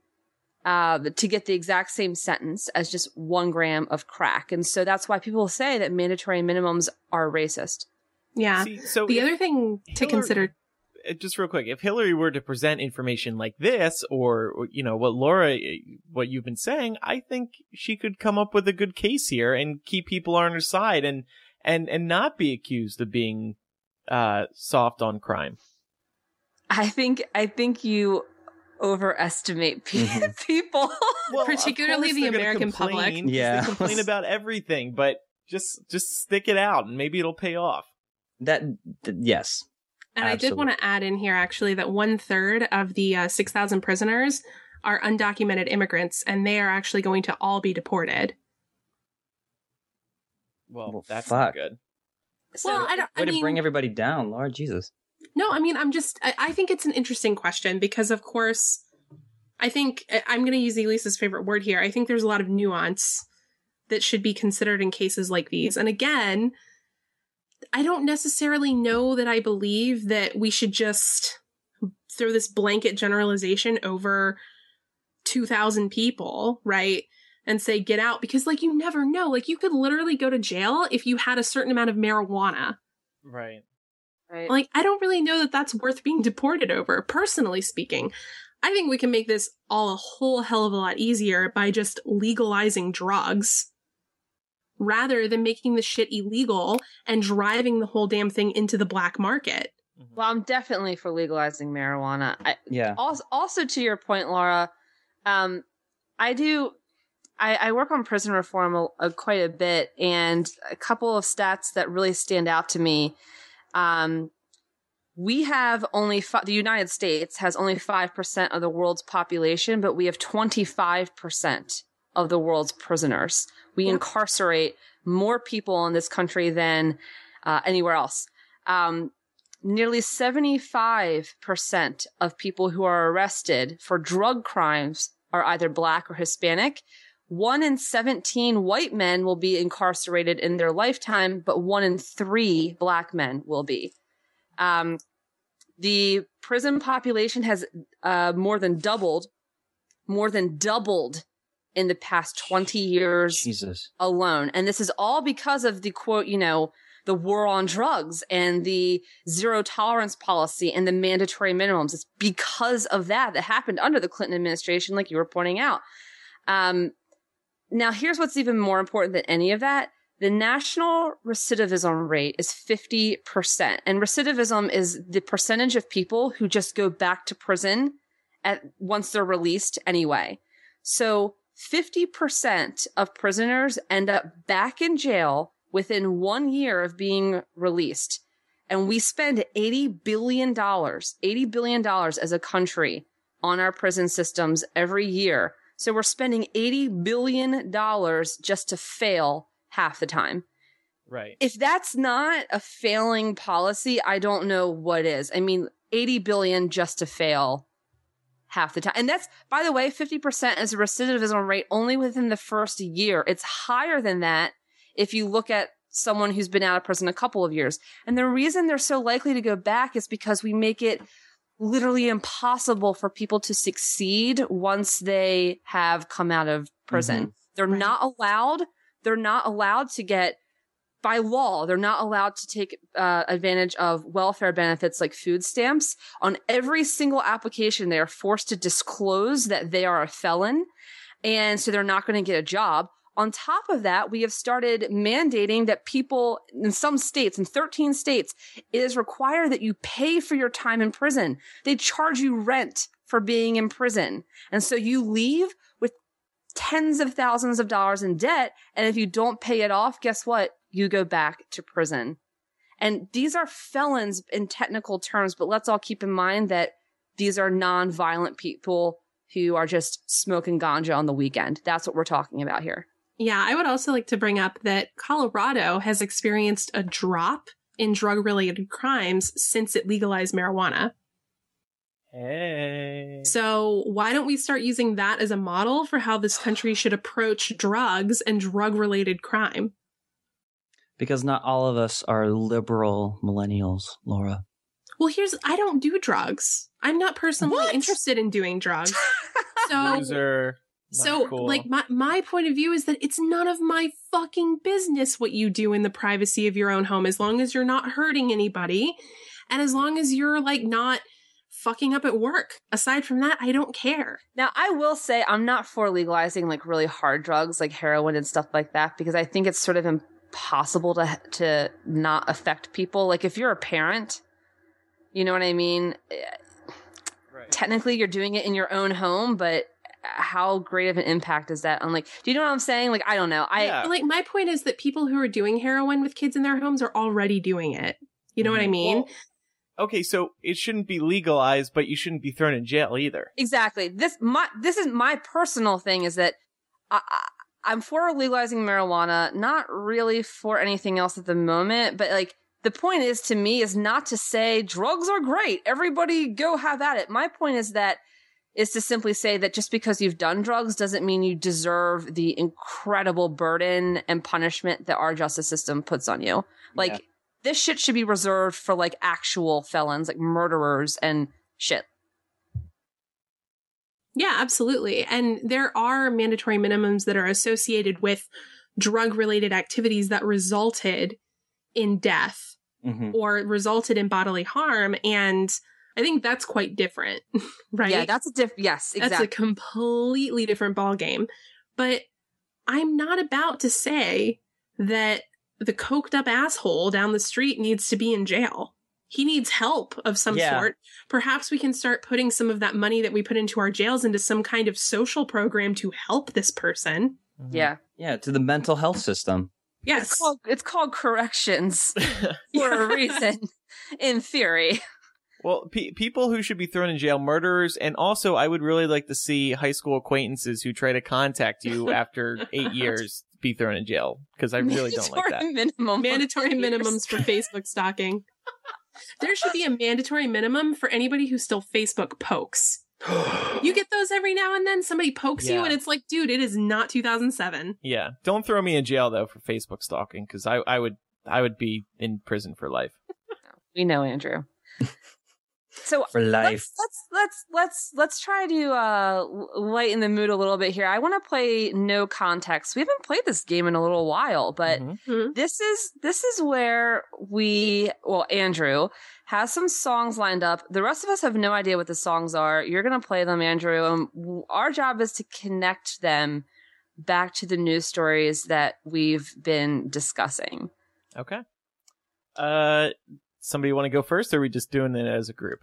uh, to get the exact same sentence as just one gram of crack. And so that's why people say that mandatory minimums are racist. Yeah. See, so the other thing to Hillary- consider just real quick, if Hillary were to present information like this, or or, you know what Laura, what you've been saying, I think she could come up with a good case here and keep people on her side, and and and not be accused of being uh soft on crime. I think I think you overestimate pe- Mhm. people. Well, Particularly the they're gonna American complain, public. 'cause Yeah. they complain about everything, but just just stick it out, and maybe it'll pay off. That th- yes. And I did want to add in here actually that one third of the uh, 6,000 prisoners are undocumented immigrants, and they are actually going to all be deported. Well, Well, that's fuck. not good. So, well, I don't. Way I to mean, bring everybody down, Lord Jesus. no, I mean, I'm just. I, I think it's an interesting question because, of course, I think I'm going to use Elisa's favorite word here. I think there's a lot of nuance that should be considered in cases like these. And again, I don't necessarily know that I believe that we should just throw this blanket generalization over 2,000 people, right? And say, get out. Because, like, you never know. Like, you could literally go to jail if you had a certain amount of marijuana. Right. right. Like, I don't really know that that's worth being deported over, personally speaking. I think we can make this all a whole hell of a lot easier by just legalizing drugs rather than making the shit illegal and driving the whole damn thing into the black market. well, I'm definitely for legalizing marijuana. I, Yeah. also, also to your point, Laura, um, I do. I, I work on prison reform a, a, quite a bit, and a couple of stats that really stand out to me. Um, we have only fi- the United States has only five percent of the world's population, but we have twenty five percent of the world's prisoners. We Yep. incarcerate more people in this country than uh, anywhere else. Um, nearly 75% of people who are arrested for drug crimes are either black or Hispanic. One in 17 white men will be incarcerated in their lifetime, but one in three black men will be. Um, the prison population has uh, more than doubled, more than doubled in the past 20 years Jesus. alone. And this is all because of the quote, you know, the war on drugs and the zero tolerance policy and the mandatory minimums. It's because of that that happened under the Clinton administration, like you were pointing out. Um, Now, here's what's even more important than any of that. The national recidivism rate is 50%. And recidivism is the percentage of people who just go back to prison at once they're released anyway. So 50% of prisoners end up back in jail within one year of being released. And we spend $80 billion, $80 billion as a country on our prison systems every year. So we're spending $80 billion just to fail half the time. Right. If that's not a failing policy, I don't know what is. I mean, 80 billion just to fail half the time. And that's, by the way, 50% is a recidivism rate only within the first year. It's higher than that if you look at someone who's been out of prison a couple of years. And the reason they're so likely to go back is because we make it literally impossible for people to succeed once they have come out of prison. Mm-hmm. They're Right. not allowed, they're not allowed to get by law, they're not allowed to take uh, advantage of welfare benefits like food stamps. On every single application, they are forced to disclose that they are a felon. And so they're not going to get a job. On top of that, we have started mandating that people in some states, in 13 states, it is required that you pay for your time in prison. They charge you rent for being in prison. And so you leave with tens of thousands of dollars in debt. And if you don't pay it off, guess what? You go back to prison. And these are felons in technical terms, but let's all keep in mind that these are non-violent people who are just smoking ganja on the weekend. That's what we're talking about here. Yeah, I would also like to bring up that Colorado has experienced a drop in drug related crimes since it legalized marijuana. Hey. So, why don't we start using that as a model for how this country should approach drugs and drug related crime? Because not all of us are liberal millennials, Laura. Well, here's I don't do drugs. I'm not personally What? interested in doing drugs. So, Loser. Not so cool. like my my point of view is that it's none of my fucking business what you do in the privacy of your own home as long as you're not hurting anybody and as long as you're like not fucking up at work. Aside from that, I don't care. Now, I will say I'm not for legalizing like really hard drugs like heroin and stuff like that because I think it's sort of impossible to to not affect people. Like if you're a parent, you know what I mean? Right. Technically, you're doing it in your own home, but how great of an impact is that on like do you know what I'm saying? Like I don't know. I Yeah. Like my point is that people who are doing heroin with kids in their homes are already doing it. You know what I mm-hmm. mean? Well, okay, so it shouldn't be legalized, but you shouldn't be thrown in jail either. Exactly. This my this is my personal thing is that I, I I'm for legalizing marijuana, not really for anything else at the moment, but like the point is to me is not to say drugs are great. Everybody go have at it. My point is that is to simply say that just because you've done drugs doesn't mean you deserve the incredible burden and punishment that our justice system puts on you. Like Yeah. this shit should be reserved for like actual felons, like murderers and shit. Yeah, absolutely. And there are mandatory minimums that are associated with drug related activities that resulted in death hmm or resulted in bodily harm. And I think that's quite different, right? Yeah, that's a diff. Yes, That's a completely different ballgame. But I'm not about to say that the coked up asshole down the street needs to be in jail. He needs help of some Yeah. sort. Perhaps we can start putting some of that money that we put into our jails into some kind of social program to help this person. Mm-hmm. yeah, Yeah, to the mental health system. Yes. it's called it's called corrections for a reason, in theory. Well, pe- people who should be thrown in jail, murderers, and also I would really like to see high school acquaintances who try to contact you after eight years be thrown in jail because I really don't like that. Mandatory minimum. mandatory for years. minimums for Facebook stalking. There should be a mandatory minimum for anybody who still Facebook pokes. You get those every now and then. Somebody pokes you, and it's like, dude, it is not 2007. Yeah, don't throw me in jail though for Facebook stalking because I I would I would be in prison for life. We know, Andrew. So For life. let's let's let's let's let's try to uh lighten the mood a little bit here. I want to play no context. We haven't played this game in a little while, but Mhm. this is this is where we well Andrew has some songs lined up. The rest of us have no idea what the songs are. You're going to play them, Andrew, and our job is to connect them back to the news stories that we've been discussing. Okay. Uh, somebody want to go first, or are we just doing it as a group?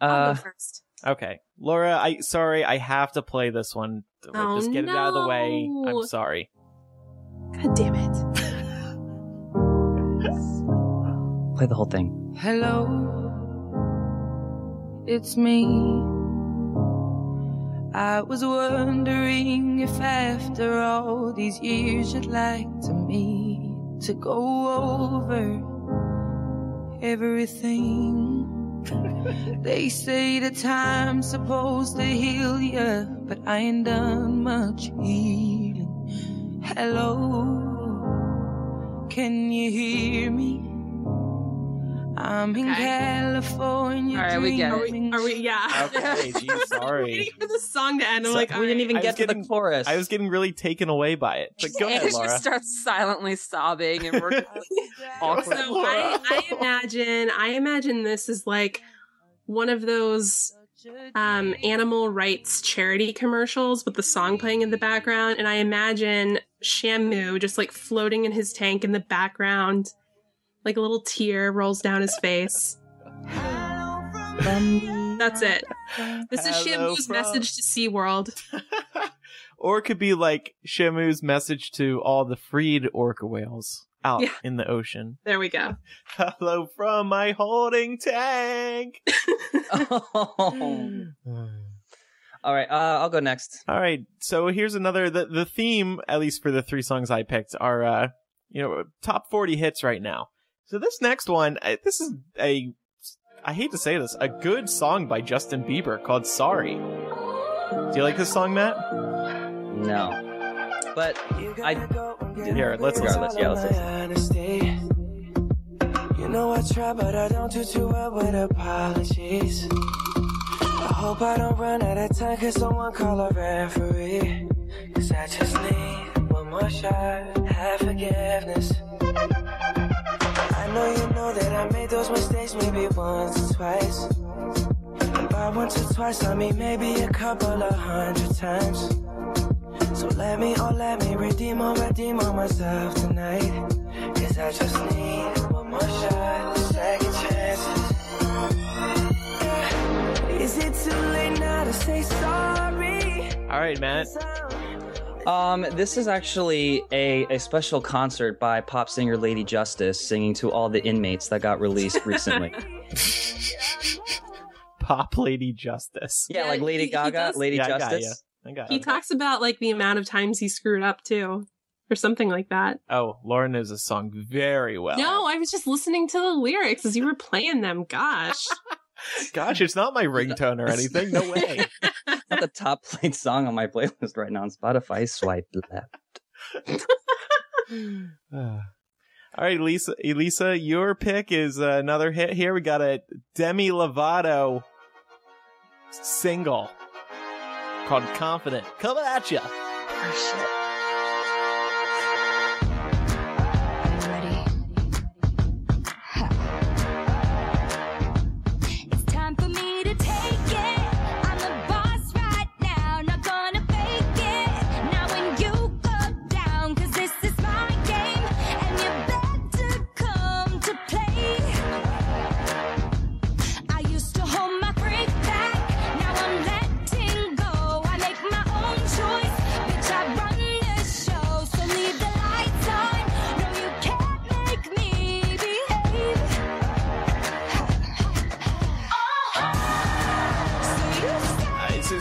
I'll Uh, go first. Okay, Laura. I sorry, I have to play this one. We'll Oh, just get it out of the way. I'm sorry. God damn it. play the whole thing. Hello, it's me. I was wondering if after all these years you'd like to meet to go over everything. they say the time's supposed to heal ya, but I ain't done much healing. Hello, can you hear me? I'm in Okay. California. All right, we get it. Are we, are we yeah. Okay, geez, sorry. waiting for the song to end. I'm So- like, we didn't even I get to getting- the chorus. I was getting really taken away by it. But go ahead, She Laura. starts silently sobbing and we're awkward. So I, I imagine I imagine this is like one of those um, animal rights charity commercials with the song playing in the background, and I imagine Shamu just like floating in his tank in the background, like a little tear rolls down his face. That's it. This is Hello Shamu's from- message to SeaWorld. or it could be like Shamu's message to all the freed orca whales out Yeah. in the ocean. There we go. Hello from my holding tank. Oh. All right, uh, I'll go next. All right, so here's another the the theme at least for the three songs I picked are uh you know top 40 hits right now. So this next one, I- this is a I hate to say this, a good song by Justin Bieber called Sorry. Do you like this song, Matt? No, but I Here, let's listen. regardless, yeah, let's listen. You know I try, but I don't do too well with apologies. I hope I don't run out of time, cause someone call a referee. Cause I just need one more shot, have forgiveness. Know you know that I made those mistakes maybe once or twice. And by once or twice, I mean maybe a couple of hundred times. So let me, oh let me redeem or redeem on myself tonight. Cause I just need one more shot, second chances. Yeah. Is it too late now to say sorry? All right, Matt. Um, this is actually a, a special concert by pop singer Lady Justice singing to all the inmates that got released recently. Pop Lady Justice. yeah, Yeah, like Lady he- he Gaga, does- Lady Yeah, I got Justice. I got He it. talks about like the amount of times he screwed up too, or something like that. Oh, Lauren knows this song very well. No, I was just listening to the lyrics as you were playing them. Gosh. Gosh, it's not my ringtone or anything. No way. Not the top played song on my playlist right now on Spotify. Swipe left. All right, Elisa, Elisa, your pick is uh, another hit here. We got a Demi Lovato single called Confident. Coming at ya. It's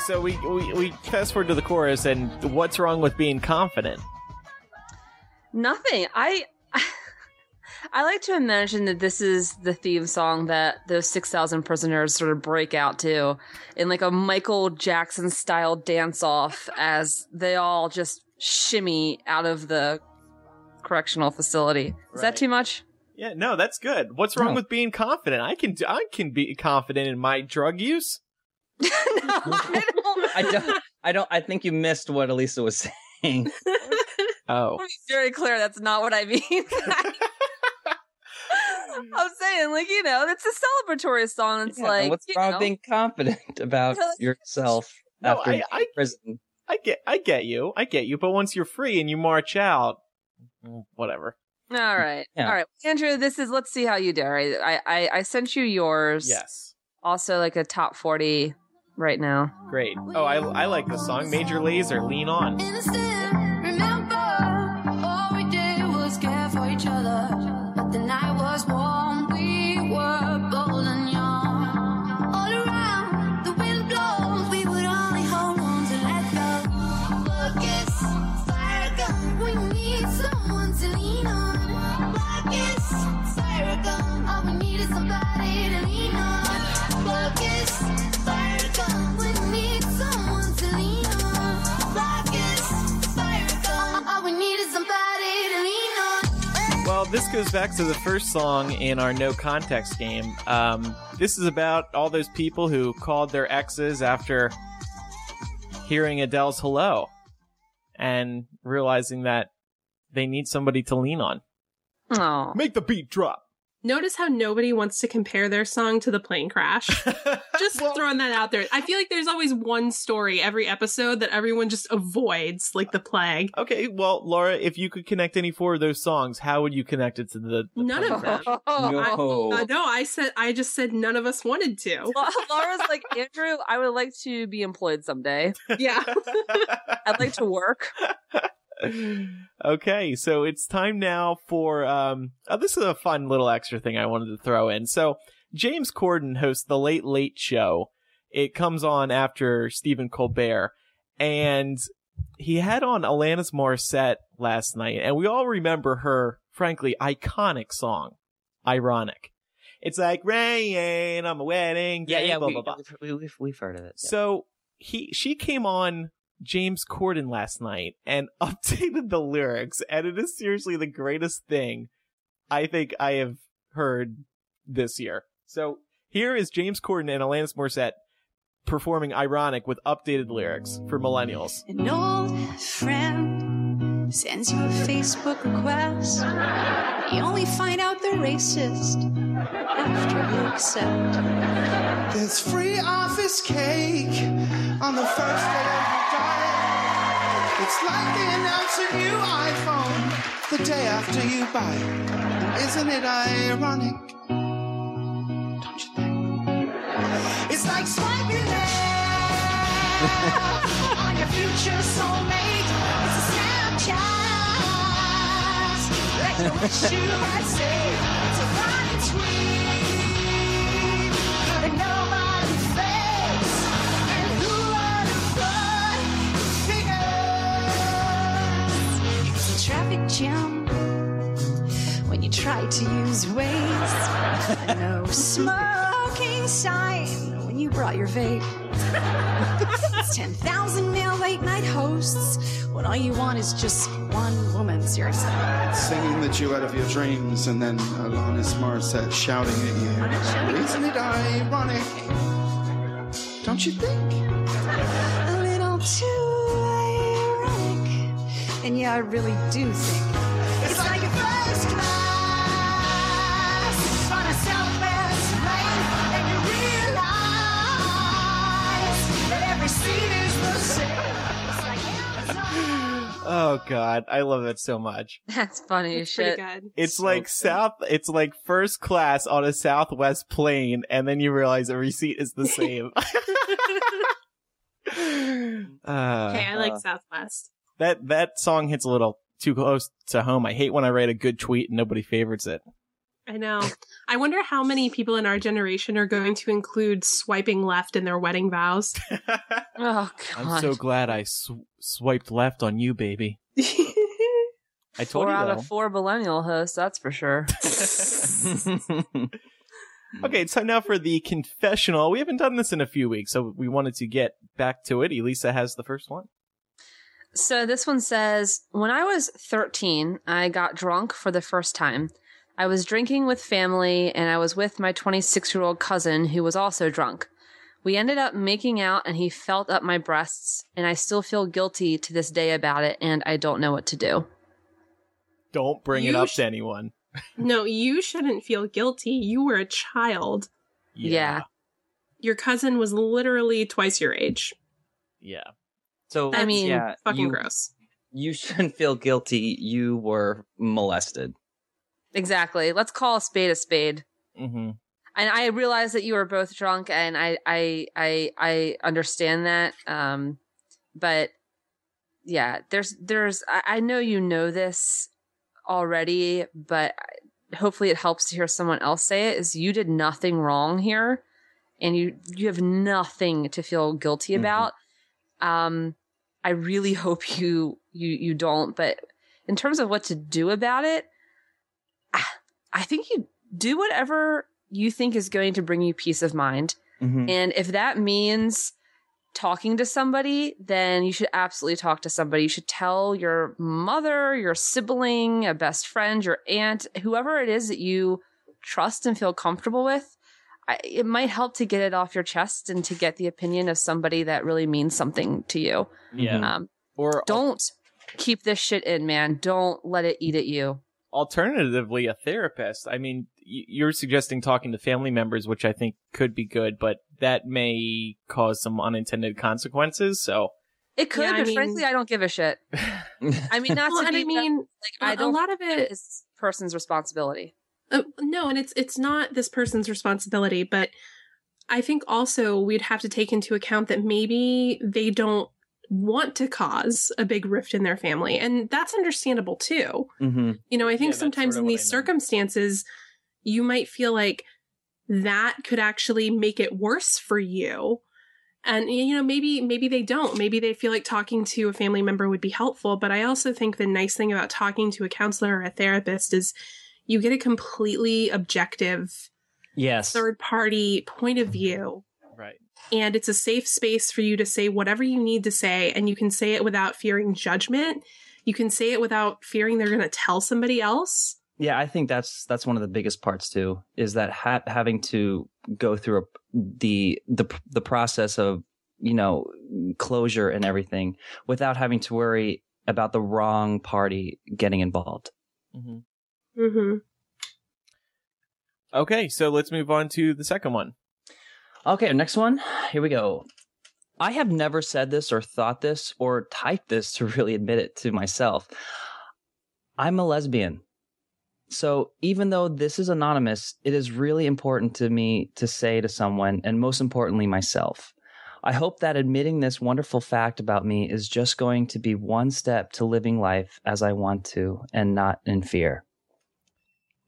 so, so we, we we fast forward to the chorus, and what's wrong with being confident? Nothing. I I like to imagine that this is the theme song that those 6,000 prisoners sort of break out to in like a Michael Jackson style dance off as they all just shimmy out of the correctional facility. Is that too much? Yeah, no, that's good. What's wrong No. with being confident? I can I can be confident in my drug use. no, I don't. I don't. I don't. I think you missed what Elisa was saying. Oh, Let be very clear, that's not what I mean. I'm saying, like, you know, it's a celebratory song. It's Yeah, like, what's you wrong know, being confident about yourself No, after I- I- prison? I get, I get you, I get you. But once you're free and you march out, whatever. All right. Yeah. All right. Andrew, this is let's see how you do. I, I, I sent you yours. Yes, Also like a top forty right now. great. Oh, I, I like the song, Major Lazer, Lean On. Goes back to the first song in our no context game. Um, this is about all those people who called their exes after hearing Adele's "Hello" and realizing that they need somebody to lean on. Oh. Make the beat drop. Notice how nobody wants to compare their song to the plane crash. Just Well- throwing that out there. I feel like there's always one story every episode that everyone just avoids, like the plague. Okay, well, Laura, if you could connect any four of those songs, how would you connect it to the, the None plane of them. crash? No. Uh, no, I said I just said none of us wanted to. La- Laura's like Andrew. I would like to be employed someday. Yeah. I'd like to work. Okay, so it's time now for um oh, this is a fun little extra thing I wanted to throw in. So James Corden hosts the Late Late Show. It comes on after Stephen Colbert and he had on Alanis Morissette last night and we all remember her frankly iconic song, Ironic. It's like rain on my wedding Yeah, day, yeah, blah, we, blah, blah. we, we've, we've heard of it. yeah. So he she came on James Corden last night and updated the lyrics, and it is seriously the greatest thing I think I have heard this year. So here is James Corden and Alanis Morissette performing "Ironic" with updated lyrics for millennials. An old friend sends you a Facebook request. You only find out they're racist after you accept. There's free office cake on the first day of your diet. It's like they announce a new iPhone the day after you buy it. Isn't it ironic? Don't you think? It's like swiping left on your future soulmate. Jam when you try to use. A no smoking sign you brought your vape. It's 10,000 male late night hosts when all you want is just one woman, seriously. Singing the duet of your dreams and then Alanis Morissette shouting at you. Isn't it ironic? Don't you think? A little too ironic. And yeah, I really do think it's like a first class Oh God, I love it so much. That's funny as Pretty shit. good. It's So like good. South. It's like first class on a Southwest plane, and then you realize every seat is the same. uh, Okay, I like Uh, Southwest. that that song hits a little too close to home. I hate when I write a good tweet and nobody favorites it. I know. I wonder how many people in our generation are going to include swiping left in their wedding vows. Oh god. I'm so glad I sw- swiped left on you, baby. I told four you out though. of four millennial hosts, that's for sure. Okay, so now for the confessional. We haven't done this in a few weeks, so we wanted to get back to it. Elisa has the first one. So this one says, when I was 13, I got drunk for the first time. I was drinking with family and I was with my 26 year old cousin who was also drunk. We ended up making out and he felt up my breasts and I still feel guilty to this day about it and I don't know what to do. Don't bring it up sh- to anyone. no, you shouldn't feel guilty. You were a child. Yeah. Your cousin was literally twice your age. Yeah. So That's mean, yeah, fucking you, gross. you shouldn't feel guilty. You were molested. Exactly. Let's call a spade a spade. Mm-hmm. And I realize that you were both drunk, and I I I I understand that. Um, but yeah, there's there's I, I know you know this already, but hopefully it helps to hear someone else say it. Is you did nothing wrong here, and you you have nothing to feel guilty Mhm. about. Um, I really hope you you you don't. But in terms of what to do about it, I, I think you do whatever you think is going to bring you peace of mind. Mhm. And if that means talking to somebody, then you should absolutely talk to somebody. You should tell your mother, your sibling, a best friend, your aunt, whoever it is that you trust and feel comfortable with. I, it might help to get it off your chest and to get the opinion of somebody that really means something to you. Yeah. Um, Or don't keep this shit in, man. Don't let it eat at you. Alternatively a therapist i mean you're suggesting talking to family members which i think could be good but that may cause some unintended consequences so It could, Yeah, but mean- frankly, I don't give a shit. I mean, not Well, to be I mean, like I a don't. lot of It's person's responsibility. Uh, no, and it's it's not this person's responsibility, but I think also we'd have to take into account that maybe they don't want to cause a big rift in their family, and that's understandable too. hmm You know, I think Yeah, sometimes sort of in these circumstances, you might feel like that could actually make it worse for you. And you know, maybe maybe they don't. Maybe they feel like talking to a family member would be helpful. But I also think the nice thing about talking to a counselor or a therapist is you get a completely objective Yes. third party point of view. Right And it's a safe space for you to say whatever you need to say, and you can say it without fearing judgment. You can say it without fearing they're going to tell somebody else. Yeah, I think that's that's one of the biggest parts too. Is that ha- having to go through a, the the the process of you know closure and everything without having to worry about the wrong party getting involved. hmm Mm-hmm. okay so let's move on to the second one Okay, next one. Here we go. I have never said this or thought this or typed this to really admit it to myself. I'm a lesbian. So even though this is anonymous, it is really important to me to say to someone, and most importantly, myself. I hope that admitting this wonderful fact about me is just going to be one step to living life as I want to and not in fear.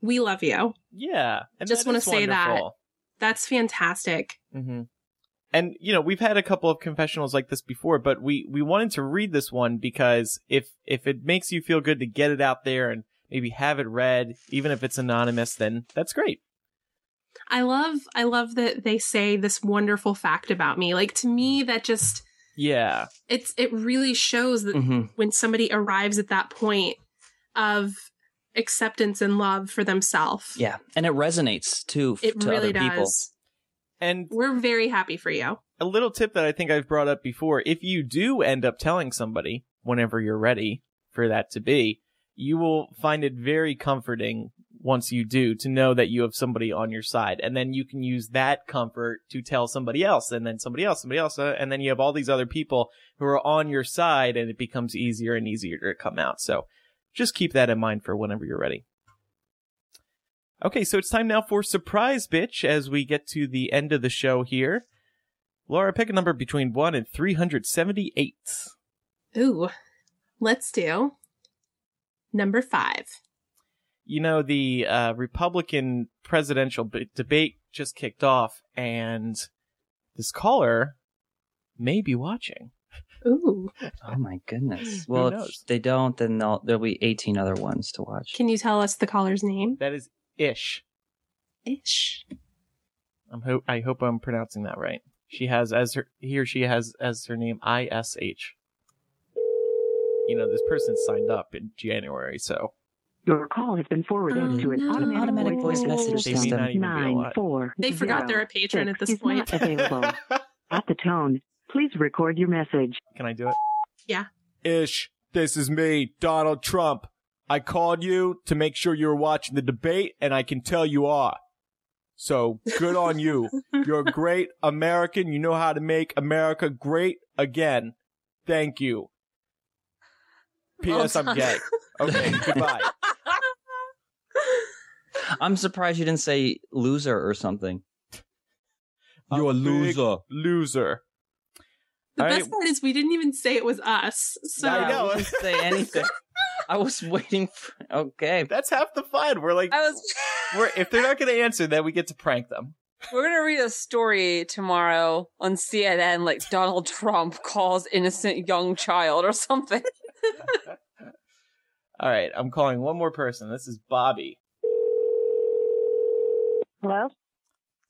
We love you. yeah and Just wanna is say that. Wonderful. That's fantastic. hmm And you know, we've had a couple of confessionals like this before, but we we wanted to read this one because if if it makes you feel good to get it out there and maybe have it read, even if it's anonymous, then that's great. I love I love that they say this wonderful fact about me. Like to me that just Yeah. it's it really shows that hmm when somebody arrives at that point of acceptance and love for themselves. Yeah, and it resonates too f- It to really other people. does. And We're very happy for you. a little tip that I think I've brought up before, if you do end up telling somebody whenever you're ready for that to be, you will find it very comforting once you do to know that you have somebody on your side. And then you can use that comfort to tell somebody else and then somebody else, somebody else. uh, And then you have all these other people who are on your side and it becomes easier and easier to come out. So just keep that in mind for whenever you're ready. Okay, so it's time now for Surprise Bitch as we get to the end of the show here. Laura, pick a number between 1 and 378. Ooh. Let's do number 5. You know, the uh, Republican presidential b- debate just kicked off, and this caller may be watching. Ooh. Oh my goodness. Well, if knows? they don't, then there'll, there'll be 18 other ones to watch. Can you tell us the caller's name? That is Ish. Ish. I'm ho- I hope I'm pronouncing that right. She has as her he or she has as her name I S H. You know, this person signed up in January, so Your call has been forwarded Oh, to an no. automatic, Automatic voice message they may system. not even be Nine alive. four. They forgot they're a patron at this point. Not available. At the tone, please record your message. Can I do it? Yeah. Ish, this is me, Donald Trump. I called you to make sure you were watching the debate, and I can tell you are. So good on you. You're a great American. You know how to make America great again. Thank you. Oh, well P.S. I'm gay. Okay, goodbye. I'm surprised you didn't say loser or something. You're a loser. Loser. The All best right. part is we didn't even say it was us. So I know. I didn't say anything. I was waiting for. Okay. That's half the fun. We're like, I was. we're if they're not going to answer, then we get to prank them. We're gonna read a story tomorrow on CNN, like Donald Trump calls innocent young child or something. All right, I'm calling one more person. This is Bobby. Hello?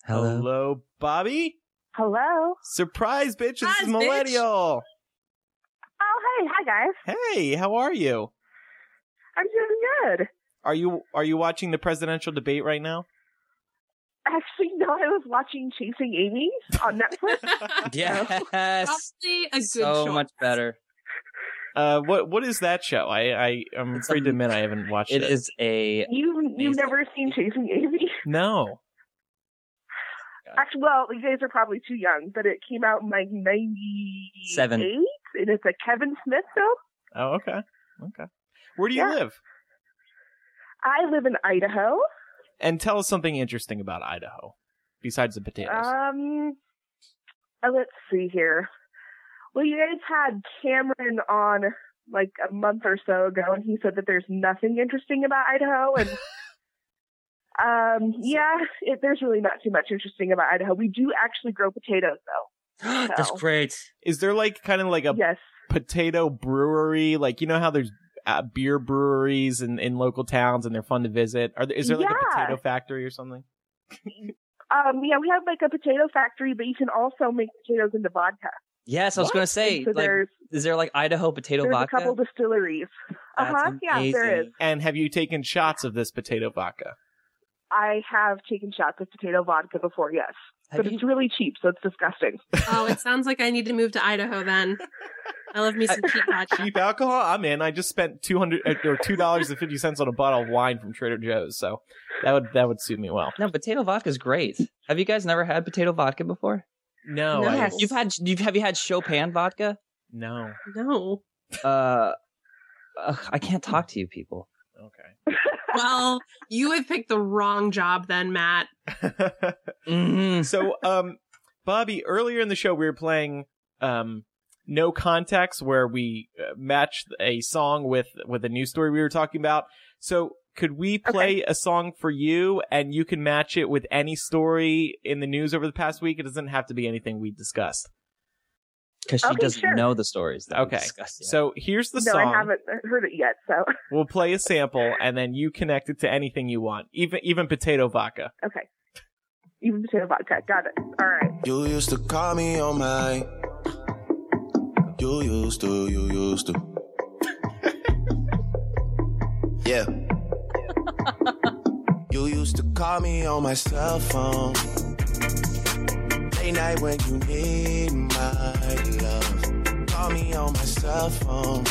Hello, Bobby. Hello? Surprise, bitch! This Surprise, is bitch. Millennial. Oh, hey. Hi, guys. Hey, how are you? I'm doing good. Are you are you watching the presidential debate right now? Actually, no, I was watching Chasing Amy on Netflix. Yes. probably a good so choice. much better. Uh, what what is that show? I I am It's afraid to admit I haven't watched it. It is a. you, you've never seen Chasing Amy? no. Actually, well, you guys are probably too young, but it came out in like 98. Seven. And it's a Kevin Smith film. Oh, okay, okay. Where do you Yeah. live? I live in Idaho. And tell us something interesting about Idaho, besides the potatoes. Um, uh, let's see here. Well, you guys had Cameron on like a month or so ago, and he said that there's nothing interesting about Idaho. And um, yeah, it, there's really not too much interesting about Idaho. We do actually grow potatoes, though. That's great. is there like kind of like a Yes. potato brewery? Like you know how there's uh, beer breweries in, in local towns and they're fun to visit. Are there, is there like a potato factory or something? Um, yeah, we have like a potato factory, but you can also make potatoes into vodka. Yes, I was What? going to say, so like, there's is there like Idaho potato there's vodka? a couple distilleries. Uh That's huh. Yeah, there is. amazing. And have you taken shots of this potato vodka? I have taken shots of potato vodka before, yes, Have but you- it's really cheap, so it's disgusting. Oh, it sounds like I need to move to Idaho then. I love me some cheap vodka. Cheap alcohol? I'm in. I just spent two hundred uh, or two dollars and fifty cents on a bottle of wine from Trader Joe's, so that would that would suit me well. No, potato vodka is great. Have you guys never had potato vodka before? No, No. Yes. You've had you've have you had Chopin vodka? no. No. Uh, ugh, I can't talk to you people. Okay. Well, you have picked the wrong job then, Matt. Mm-hmm. so, um, Bobby, earlier in the show we were playing um, no context, where we uh, matched a song with with a news story we were talking about. So, could we play a song for you, and you can match it with any story in the news over the past week? It doesn't have to be anything we discussed. Because she Okay, doesn't sure. know the stories. That Okay. So here's the song. no, song. I haven't heard it yet, so We'll play a sample, and then you connect it to anything you want, even even potato vodka. okay. Even potato vodka, got it. All right. You used to call me on my. You used to, you used to. yeah. you used to call me on my cell phone. Late night when you need my love. Call me on my cell phone.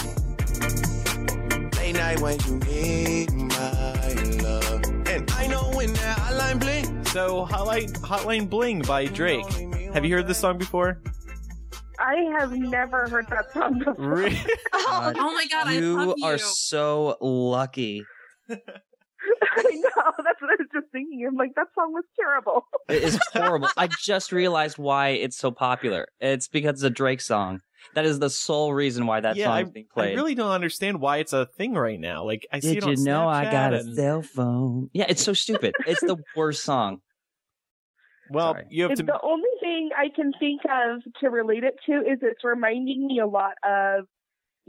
Late night when you need my love. And I know when that hotline bling. So Hotline Hotline Bling by Drake. Have you heard this song before? I have never heard that song before. Really? God, oh, oh my god, I you love you. are so lucky. I know. That's what I was just thinking. I'm like, that song was terrible. It is horrible. I just realized why it's so popular. It's because it's a Drake song. That is the sole reason why that yeah, song is being played. I really don't understand why it's a thing right now. Like I see Did it on you know I Snapchat got a cell phone? Yeah, it's so stupid. it's the worst song. Well, Sorry. you have It's to. the only thing I can think of to relate it to is it's reminding me a lot of.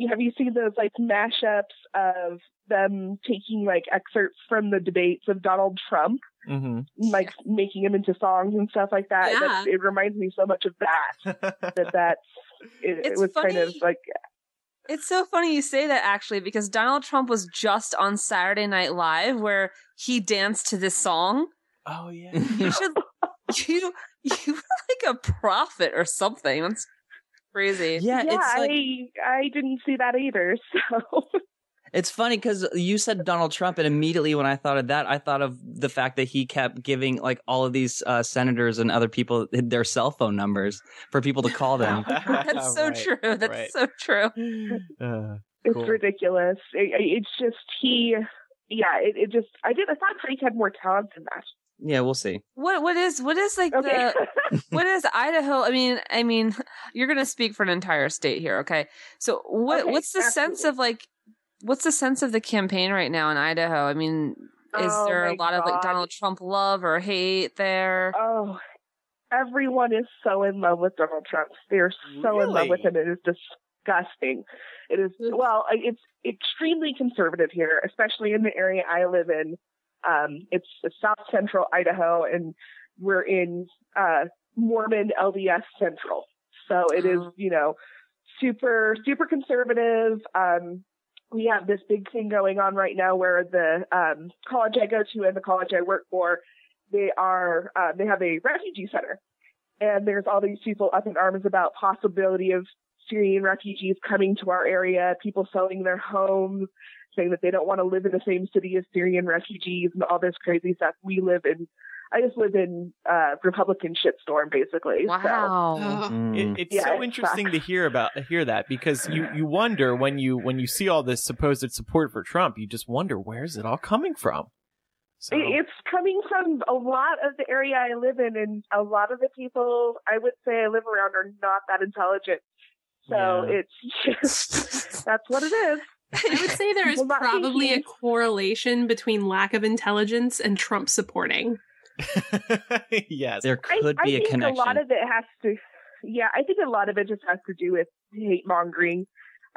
You have you seen those like mashups of them taking like excerpts from the debates of Donald Trump, Mhm. like making them into songs and stuff like that. Yeah. That's, it reminds me so much of that. That that's it, it It's was kind of like It's so funny you say that actually because Donald Trump was just on Saturday Night Live where he danced to this song. oh yeah. You should you you were like a prophet or something. That's crazy. Yeah, yeah, it's like I I didn't see that either. So It's funny because you said Donald Trump, and immediately when I thought of that, I thought of the fact that he kept giving like all of these uh, senators and other people their cell phone numbers for people to call them. That's so Right, true. That's right. so true. Uh, It's Cool. ridiculous. It, it's just he. Yeah, it, it just. I did. I thought Drake had more talent than that. Yeah, we'll see. What what is what is like Okay. the what is Idaho? I mean, I mean, you're gonna speak for an entire state here, okay? So what Okay, what's the sense of like what's the sense of the campaign right now in Idaho? I mean, is Oh there a my lot of like Donald Trump love or hate there? oh, everyone is so in love with Donald Trump. They're so in love with him. It is disgusting. It is well. It's extremely conservative here, especially in the area I live in. Um, it's South Central Idaho, and we're in uh, Mormon LDS Central. So it is, Oh. you know, super super conservative. Um, we have this big thing going on right now where the um, college I go to and the college I work for, they are uh, they have a refugee center, and there's all these people up in arms about possibility of Syrian refugees coming to our area, people selling their homes, saying that they don't want to live in the same city as Syrian refugees and all this crazy stuff. We live in, I just live in uh, Republican shitstorm basically. Wow. Oh. Mm. It, it's Yeah, so it interesting sucks. to hear about hear that because you you wonder when you when you see all this supposed support for Trump, you just wonder where's it all coming from. So It's coming from a lot of the area I live in, and a lot of the people I would say I live around are not that intelligent. So Yeah. it's just that's what it is. I would say there is Well, probably a correlation between lack of intelligence and Trump supporting. yes, There could I be a think connection. a lot of it has to, yeah, I think a lot of it just has to do with hate mongering.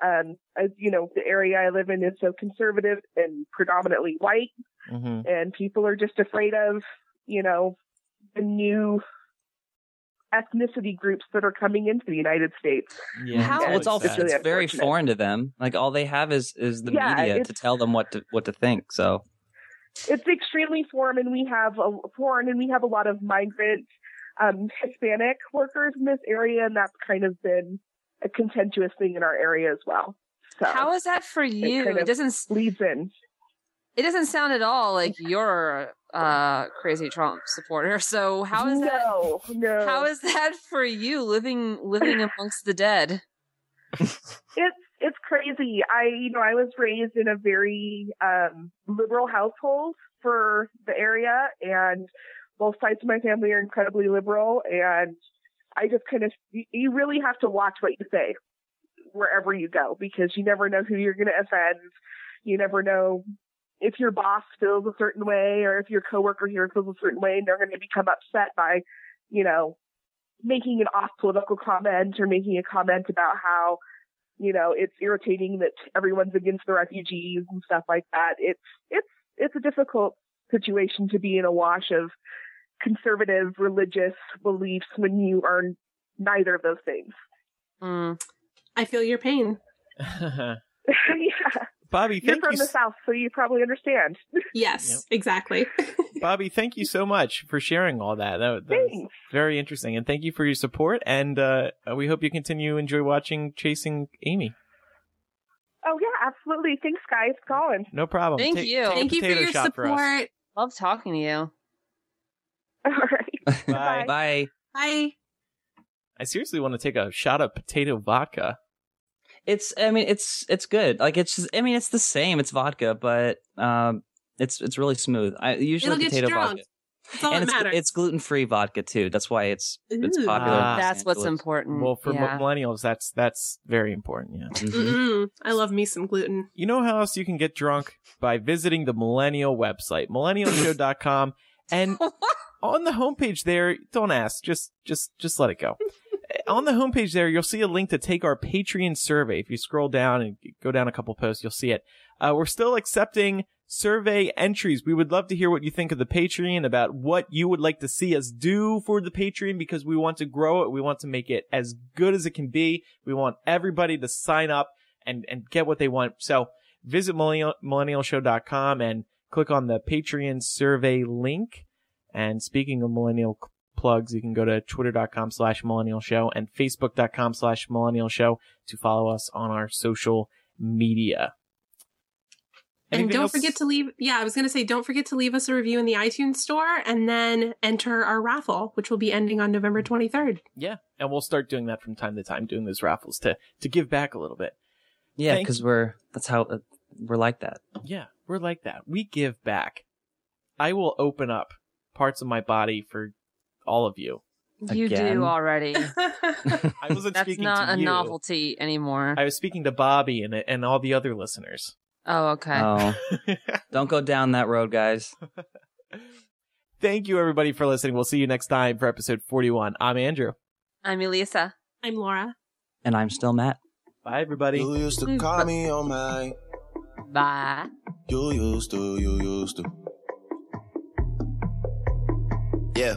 Um, as you know, the area I live in is so conservative and predominantly white, hmm and people are just afraid of, you know, the new ethnicity groups that are coming into the United States. yeah. How- it's well, it's all really sad. really it's very foreign to them. Like all they have is is the Yeah, media to tell them what to what to think. So it's extremely foreign and we have a foreign and we have a lot of migrant um, Hispanic workers in this area and that's kind of been a contentious thing in our area as well. So How is that for you? kind It doesn't leads in. it doesn't sound at all like you're a uh, crazy Trump supporter. So how is that no, no. how is that for you living living amongst the dead? it's it's crazy. I you know I was raised in a very um, liberal household for the area, and both sides of my family are incredibly liberal. And I just kind of you really have to watch what you say wherever you go because you never know who you're going to offend. You never know if your boss feels a certain way or if your coworker here feels a certain way, and they're going to become upset by you know making an off political comment or making a comment about how you know, it's irritating that everyone's against the refugees and stuff like that. It's it's it's a difficult situation to be in a wash of conservative religious beliefs when you are neither of those things. Mm. I feel your pain. yeah, Bobby, you're from you, the s- south, so you probably understand. Yes, Yep. exactly. Bobby. Thank you so much for sharing all that. That, that was Thanks. very interesting, and thank you for your support. And uh, we hope you continue to enjoy watching Chasing Amy. Oh yeah, absolutely. Thanks, guys. Colin. No problem. Thank Take- you. take Thank you for potato your shot for us. support. Love talking to you. All right. Bye. bye. Bye. I seriously want to take a shot of potato vodka. It's I mean it's it's good. Like it's just I mean it's the same. It's vodka, but um it's it's really smooth. I usually It'll get you potato drunk. vodka. That's all and that it's matters. it's gluten free vodka too. That's why it's it's Ooh. popular. in Ah. That's what's important. Well, for yeah. millennials, that's that's very important. Yeah. Mhm. Mm-mm. I love me some gluten. You know how else you can get drunk? By visiting the Millennial website, millennialshow.com. And on the homepage there, don't ask, just just just let it go. On the homepage there, you'll see a link to take our Patreon survey. If you scroll down and go down a couple posts, you'll see it. Uh, we're still accepting survey entries. We would love to hear what you think of the Patreon, about what you would like to see us do for the Patreon, because we want to grow it. We want to make it as good as it can be. We want everybody to sign up and, and get what they want. So visit millennial, millennialshow.com and click on the Patreon survey link. And speaking of millennial plugs, you can go to twitter.com slash millennial show and facebook.com slash millennial show to follow us on our social media. And don't else? forget to leave. Yeah, I was going to say, don't forget to leave us a review in the iTunes store and then enter our raffle, which will be ending on November 23rd. Yeah, and we'll start doing that from time to time, doing those raffles to to give back a little bit. Yeah, Thank- because we're that's how uh, we're like that. Yeah, we're like that. We give back. I will open up parts of my body for all of you. You Again? do already. I wasn't That's speaking not to a you. novelty anymore. I was speaking to Bobby and and all the other listeners. oh, okay. Oh, don't go down that road, guys. Thank you everybody for listening. We'll see you next time for episode 41. I'm Andrew. I'm Elisa. I'm Laura. And I'm still Matt. Bye everybody. You used to call me on my. Bye. You used to, you used to. Yeah.